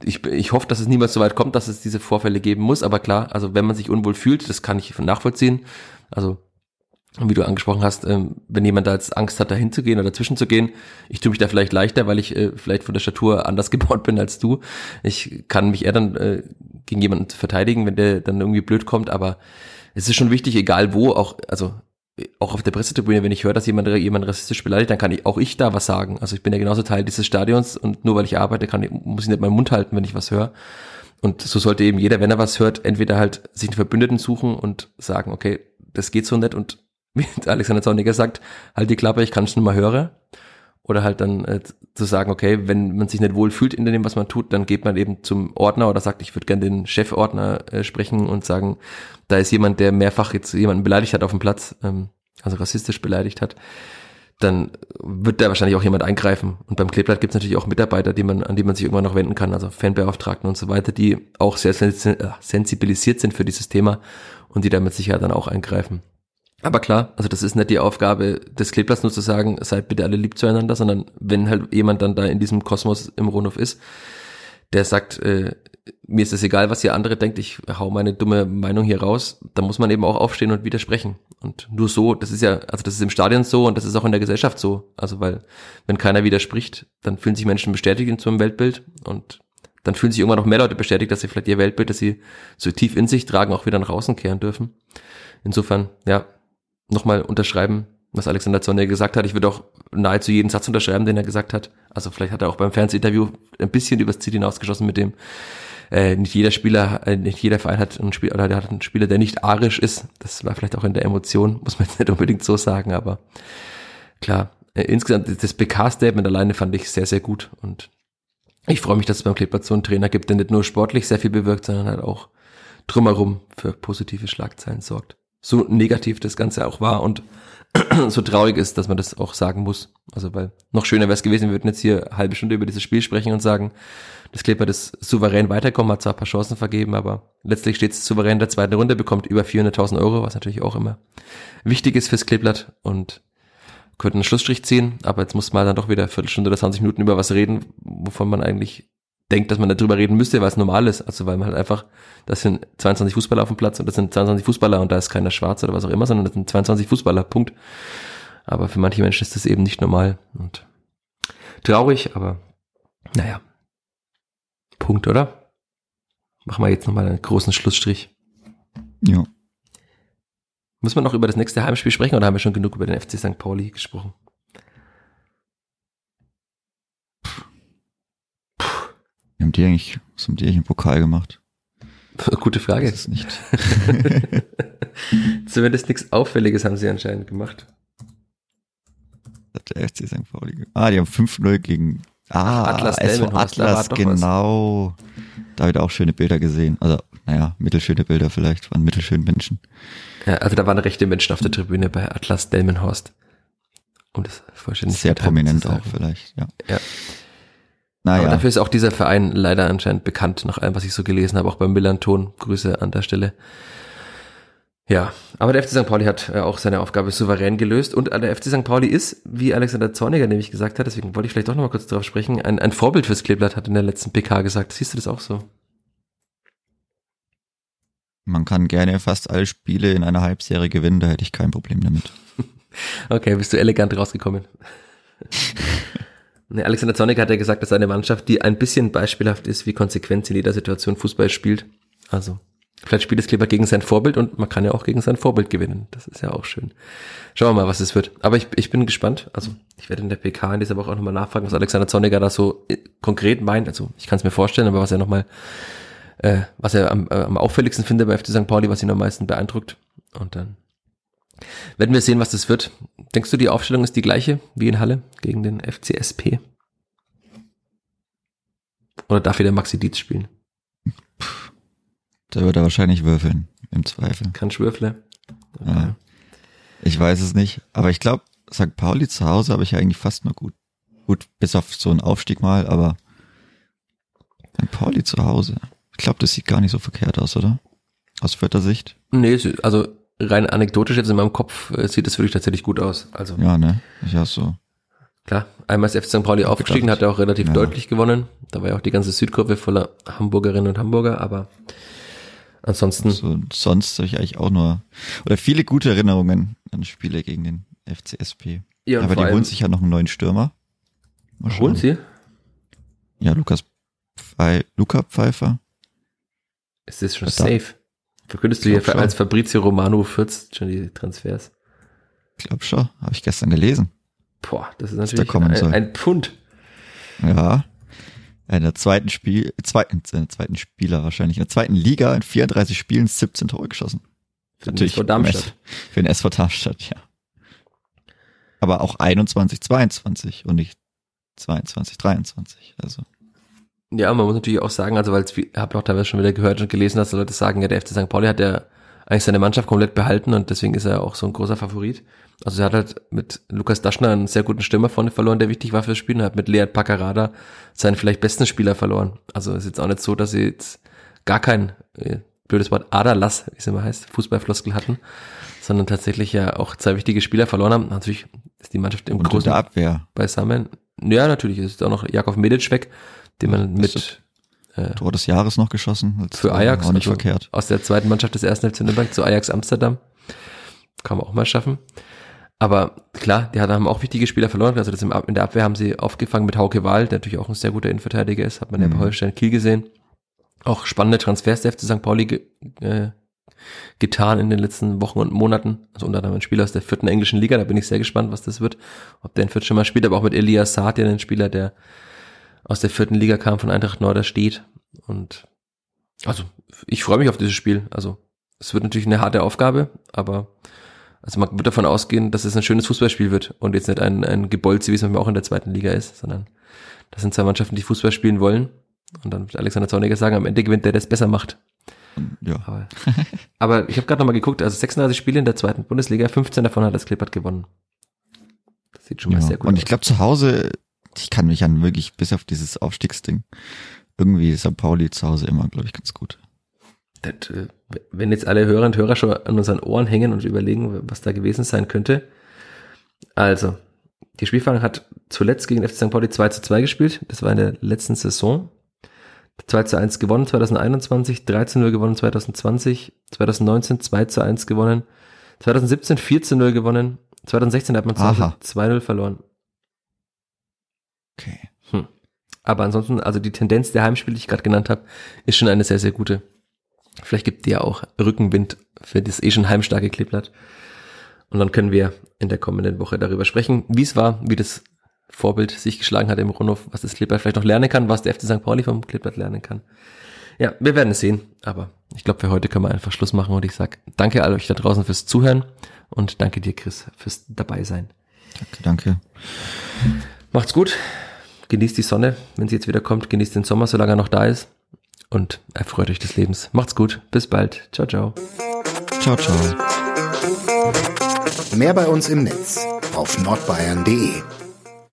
ich, ich hoffe, dass es niemals so weit kommt, dass es diese Vorfälle geben muss, aber klar, also wenn man sich unwohl fühlt, das kann ich nachvollziehen. Also wie du angesprochen hast, ähm, wenn jemand da jetzt Angst hat, da hinzugehen oder dazwischen zu gehen, ich tue mich da vielleicht leichter, weil ich äh, vielleicht von der Statur anders gebaut bin als du. Ich kann mich eher dann äh, gegen jemanden verteidigen, wenn der dann irgendwie blöd kommt, aber es ist schon wichtig, egal wo, auch, also auch auf der Pressetribüne, wenn ich höre, dass jemand jemand rassistisch beleidigt, dann kann ich auch ich da was sagen. Also ich bin ja genauso Teil dieses Stadions und nur weil ich arbeite, kann ich, muss ich nicht meinen Mund halten, wenn ich was höre. Und so sollte eben jeder, wenn er was hört, entweder halt sich einen Verbündeten suchen und sagen, okay, das geht so nicht und wie Alexander Zorniger sagt, halt die Klappe, ich kann es nur mal hören. Oder halt dann äh, zu sagen, okay, wenn man sich nicht wohl fühlt in dem, was man tut, dann geht man eben zum Ordner oder sagt, ich würde gerne den Chefordner äh, sprechen und sagen, da ist jemand, der mehrfach jetzt jemanden beleidigt hat auf dem Platz, ähm, also rassistisch beleidigt hat, dann wird da wahrscheinlich auch jemand eingreifen. Und beim Kleeblatt gibt es natürlich auch Mitarbeiter, die man, an die man sich irgendwann noch wenden kann, also Fanbeauftragten und so weiter, die auch sehr äh, sensibilisiert sind für dieses Thema und die da mit Sicherheit dann auch eingreifen. Aber klar, also das ist nicht die Aufgabe des Kleeblatts nur zu sagen, seid bitte alle lieb zueinander, sondern wenn halt jemand dann da in diesem Kosmos im Rundhof ist, der sagt, äh, mir ist es egal, was ihr andere denkt, ich hau meine dumme Meinung hier raus, dann muss man eben auch aufstehen und widersprechen. Und nur so, das ist ja, also das ist im Stadion so und das ist auch in der Gesellschaft so. Also weil, wenn keiner widerspricht, dann fühlen sich Menschen bestätigt in so einem Weltbild und dann fühlen sich irgendwann noch mehr Leute bestätigt, dass sie vielleicht ihr Weltbild, das sie so tief in sich tragen, auch wieder nach außen kehren dürfen. Insofern, ja, nochmal unterschreiben, was Alexander Zorniger gesagt hat. Ich würde auch nahezu jeden Satz unterschreiben, den er gesagt hat. Also vielleicht hat er auch beim Fernsehinterview ein bisschen übers Ziel hinausgeschossen mit dem, äh, nicht jeder Spieler, äh, nicht jeder Verein hat einen Spieler, oder der hat einen Spieler, der nicht arisch ist. Das war vielleicht auch in der Emotion, muss man jetzt nicht unbedingt so sagen, aber klar, äh, insgesamt das PK-Statement alleine fand ich sehr, sehr gut und ich freue mich, dass es beim Kleeblatt so einen Trainer gibt, der nicht nur sportlich sehr viel bewirkt, sondern halt auch drumherum für positive Schlagzeilen sorgt. So negativ das Ganze auch war und so traurig ist, dass man das auch sagen muss. Also weil noch schöner wäre es gewesen, wir würden jetzt hier halbe Stunde über dieses Spiel sprechen und sagen, das Kleeblatt ist souverän weiterkommen, hat zwar ein paar Chancen vergeben, aber letztlich steht es souverän in der zweiten Runde, bekommt über 400.000 Euro, was natürlich auch immer wichtig ist fürs Kleeblatt und könnte einen Schlussstrich ziehen, aber jetzt muss man dann doch wieder eine Viertelstunde oder 20 Minuten über was reden, wovon man eigentlich denkt, dass man darüber reden müsste, weil es normal ist. Also weil man halt einfach, das sind 22 Fußballer auf dem Platz und das sind 22 Fußballer und da ist keiner schwarz oder was auch immer, sondern das sind 22 Fußballer, Punkt. Aber für manche Menschen ist das eben nicht normal und traurig, aber naja. Punkt, oder? Machen wir jetzt nochmal einen großen Schlussstrich.
Ja.
Muss man noch über das nächste Heimspiel sprechen oder haben wir schon genug über den FC St. Pauli gesprochen?
Wie haben die eigentlich, was haben die eigentlich im Pokal gemacht?
Gute Frage.
Das ist nicht.
Zumindest nichts Auffälliges haben sie anscheinend gemacht.
Hat der FC St. Pauli. Ah, die haben 5-0 gegen Ah,
Atlas
SV
da
Atlas,
doch was.
genau. Da habe ich auch schöne Bilder gesehen. Also, naja, mittelschöne Bilder vielleicht, waren mittelschöne Menschen.
Ja, also da waren rechte Menschen auf der Tribüne bei Atlas Delmenhorst. Um das vollständig
Sehr prominent auch vielleicht, ja.
Ja.
Naja,
Aber dafür ist auch dieser Verein leider anscheinend bekannt, nach allem, was ich so gelesen habe, auch beim Millanton. Grüße an der Stelle. Ja, aber der FC St. Pauli hat äh, auch seine Aufgabe souverän gelöst und äh, der FC St. Pauli ist, wie Alexander Zorniger nämlich gesagt hat, deswegen wollte ich vielleicht doch nochmal kurz darauf sprechen, ein, ein Vorbild fürs Kleeblatt hat in der letzten PK gesagt. Siehst du das auch so?
man kann gerne fast alle Spiele in einer Halbserie gewinnen, da hätte ich kein Problem damit.
Okay, bist du elegant rausgekommen. Alexander Zornig hat ja gesagt, dass eine Mannschaft, die ein bisschen beispielhaft ist, wie konsequent in jeder Situation Fußball spielt. Also, vielleicht spielt es Kleber gegen sein Vorbild und man kann ja auch gegen sein Vorbild gewinnen. Das ist ja auch schön. Schauen wir mal, was es wird. Aber ich, ich bin gespannt. Also, ich werde in der PK in dieser Woche auch nochmal nachfragen, was Alexander Zorniger da so äh, konkret meint. Also, ich kann es mir vorstellen, aber was er nochmal, äh, was er am, äh, am auffälligsten findet bei FC St. Pauli, was ihn am meisten beeindruckt. Und dann werden wir sehen, was das wird. Denkst du, die Aufstellung ist die gleiche wie in Halle gegen den FCSP? Oder darf wieder Maxi Dietz spielen?
Da wird er wahrscheinlich würfeln, im Zweifel.
Kann Schwürfle?
Okay. Ja. Ich weiß es nicht, aber ich glaube, St. Pauli zu Hause habe ich eigentlich fast nur gut. Gut, bis auf so einen Aufstieg mal, aber St. Pauli zu Hause. Ich glaube, das sieht gar nicht so verkehrt aus, oder? Aus vierter Sicht.
Nee, also rein anekdotisch jetzt in meinem Kopf äh, sieht es wirklich tatsächlich gut aus. Also
ja, ne? Ich auch so.
Klar, einmal ist FC St. Pauli aufgestiegen, hat er auch relativ ja. deutlich gewonnen. Da war ja auch die ganze Südkurve voller Hamburgerinnen und Hamburger, aber ansonsten.
So, sonst habe ich eigentlich auch nur, oder viele gute Erinnerungen an Spiele gegen den FCSP. Ja, aber die holen sich ja noch einen neuen Stürmer.
Holen sie?
Ja, Lukas Pfeif, Luca Pfeiffer.
Ist das schon safe? Verkündest du hier schon. als Fabrizio Romano Fürz schon die Transfers?
Ich glaube schon, habe ich gestern gelesen.
Boah, das ist natürlich da ein, ein, Pfund.
Ja. In der zweiten Spiel, zweiten, in der zweiten Spieler wahrscheinlich, in der zweiten Liga in 34 Spielen 17 Tore geschossen.
Für natürlich den SV Darmstadt.
Für den SV Darmstadt, ja. Aber auch 21, 22 und nicht 22, 23. Also.
Ja, man muss natürlich auch sagen, also weil ich habe auch teilweise schon wieder gehört und gelesen, dass Leute sagen, ja, der FC St. Pauli hat ja eigentlich seine Mannschaft komplett behalten und deswegen ist er auch so ein großer Favorit. Also er hat halt mit Lukas Daschner einen sehr guten Stürmer vorne verloren, der wichtig war fürs Spiel und hat mit Lead Paccarada seinen vielleicht besten Spieler verloren. Also ist jetzt auch nicht so, dass sie jetzt gar kein, äh, blödes Wort, Aderlass, wie es immer heißt, Fußballfloskel hatten, sondern tatsächlich ja auch zwei wichtige Spieler verloren haben. Natürlich ist die Mannschaft im
und großen
Abwehr beisammen. Ja, natürlich, es ist auch noch Jakov Medic weg, den man mit
äh, Tor des Jahres noch geschossen.
Für Ajax,
auch nicht also verkehrt.
Aus der zweiten Mannschaft des ersten FC Nürnberg zu Ajax Amsterdam. Kann man auch mal schaffen. Aber klar, die haben auch wichtige Spieler verloren. Also das in der Abwehr haben sie aufgefangen mit Hauke Wahl, der natürlich auch ein sehr guter Innenverteidiger ist. Hat man mhm. ja bei Holstein Kiel gesehen. Auch spannende Transfers der FC St. Pauli ge, äh, getan in den letzten Wochen und Monaten. Also unter anderem ein Spieler aus der vierten englischen Liga. Da bin ich sehr gespannt, was das wird. Ob der in Fürth schon mal spielt. Aber auch mit Elias Saad, der ein Spieler, der aus der vierten Liga kam, von Eintracht Norderstedt. Und also ich freue mich auf dieses Spiel. Also es wird natürlich eine harte Aufgabe, aber also man wird davon ausgehen, dass es ein schönes Fußballspiel wird und jetzt nicht ein, ein Gebolze, wie es manchmal auch in der zweiten Liga ist, sondern das sind zwei Mannschaften, die Fußball spielen wollen. Und dann wird Alexander Zorniger sagen, am Ende gewinnt der, der es besser macht.
Ja.
Aber, aber ich habe gerade nochmal geguckt, also 36 Spiele in der zweiten Bundesliga, 15 davon hat das Klippert gewonnen.
Das sieht schon mal sehr gut aus. Und ich glaube zu Hause ich kann mich an wirklich bis auf dieses Aufstiegsding irgendwie St. Pauli zu Hause immer, glaube ich, ganz gut.
Das, äh, wenn jetzt alle Hörer und Hörer schon an unseren Ohren hängen und überlegen, was da gewesen sein könnte. Also, die Spielfang hat zuletzt gegen FC St. Pauli 2 zu 2 gespielt. Das war in der letzten Saison. 2 zu 1 gewonnen 2021, 3 zu 0 gewonnen 2020, 2019 2 zu 1 gewonnen, 2017 4 zu 0 gewonnen, 2016 hat man 2-0 verloren.
Okay.
Hm. Aber ansonsten, also die Tendenz der Heimspiele, die ich gerade genannt habe, ist schon eine sehr, sehr gute. Vielleicht gibt die ja auch Rückenwind für das eh schon heimstarke Kleeblatt. Und dann können wir in der kommenden Woche darüber sprechen, wie es war, wie das Vorbild sich geschlagen hat im Rundhof, was das Kleeblatt vielleicht noch lernen kann, was der FC St. Pauli vom Kleeblatt lernen kann. Ja, wir werden es sehen, aber ich glaube, für heute können wir einfach Schluss machen und ich sage danke all euch da draußen fürs Zuhören und danke dir, Chris, fürs dabei sein.
Danke, danke.
Macht's gut. Genießt die Sonne, wenn sie jetzt wieder kommt. Genießt den Sommer, solange er noch da ist. Und erfreut euch des Lebens. Macht's gut. Bis bald. Ciao, ciao.
Ciao, ciao.
Mehr bei uns im Netz auf nordbayern.de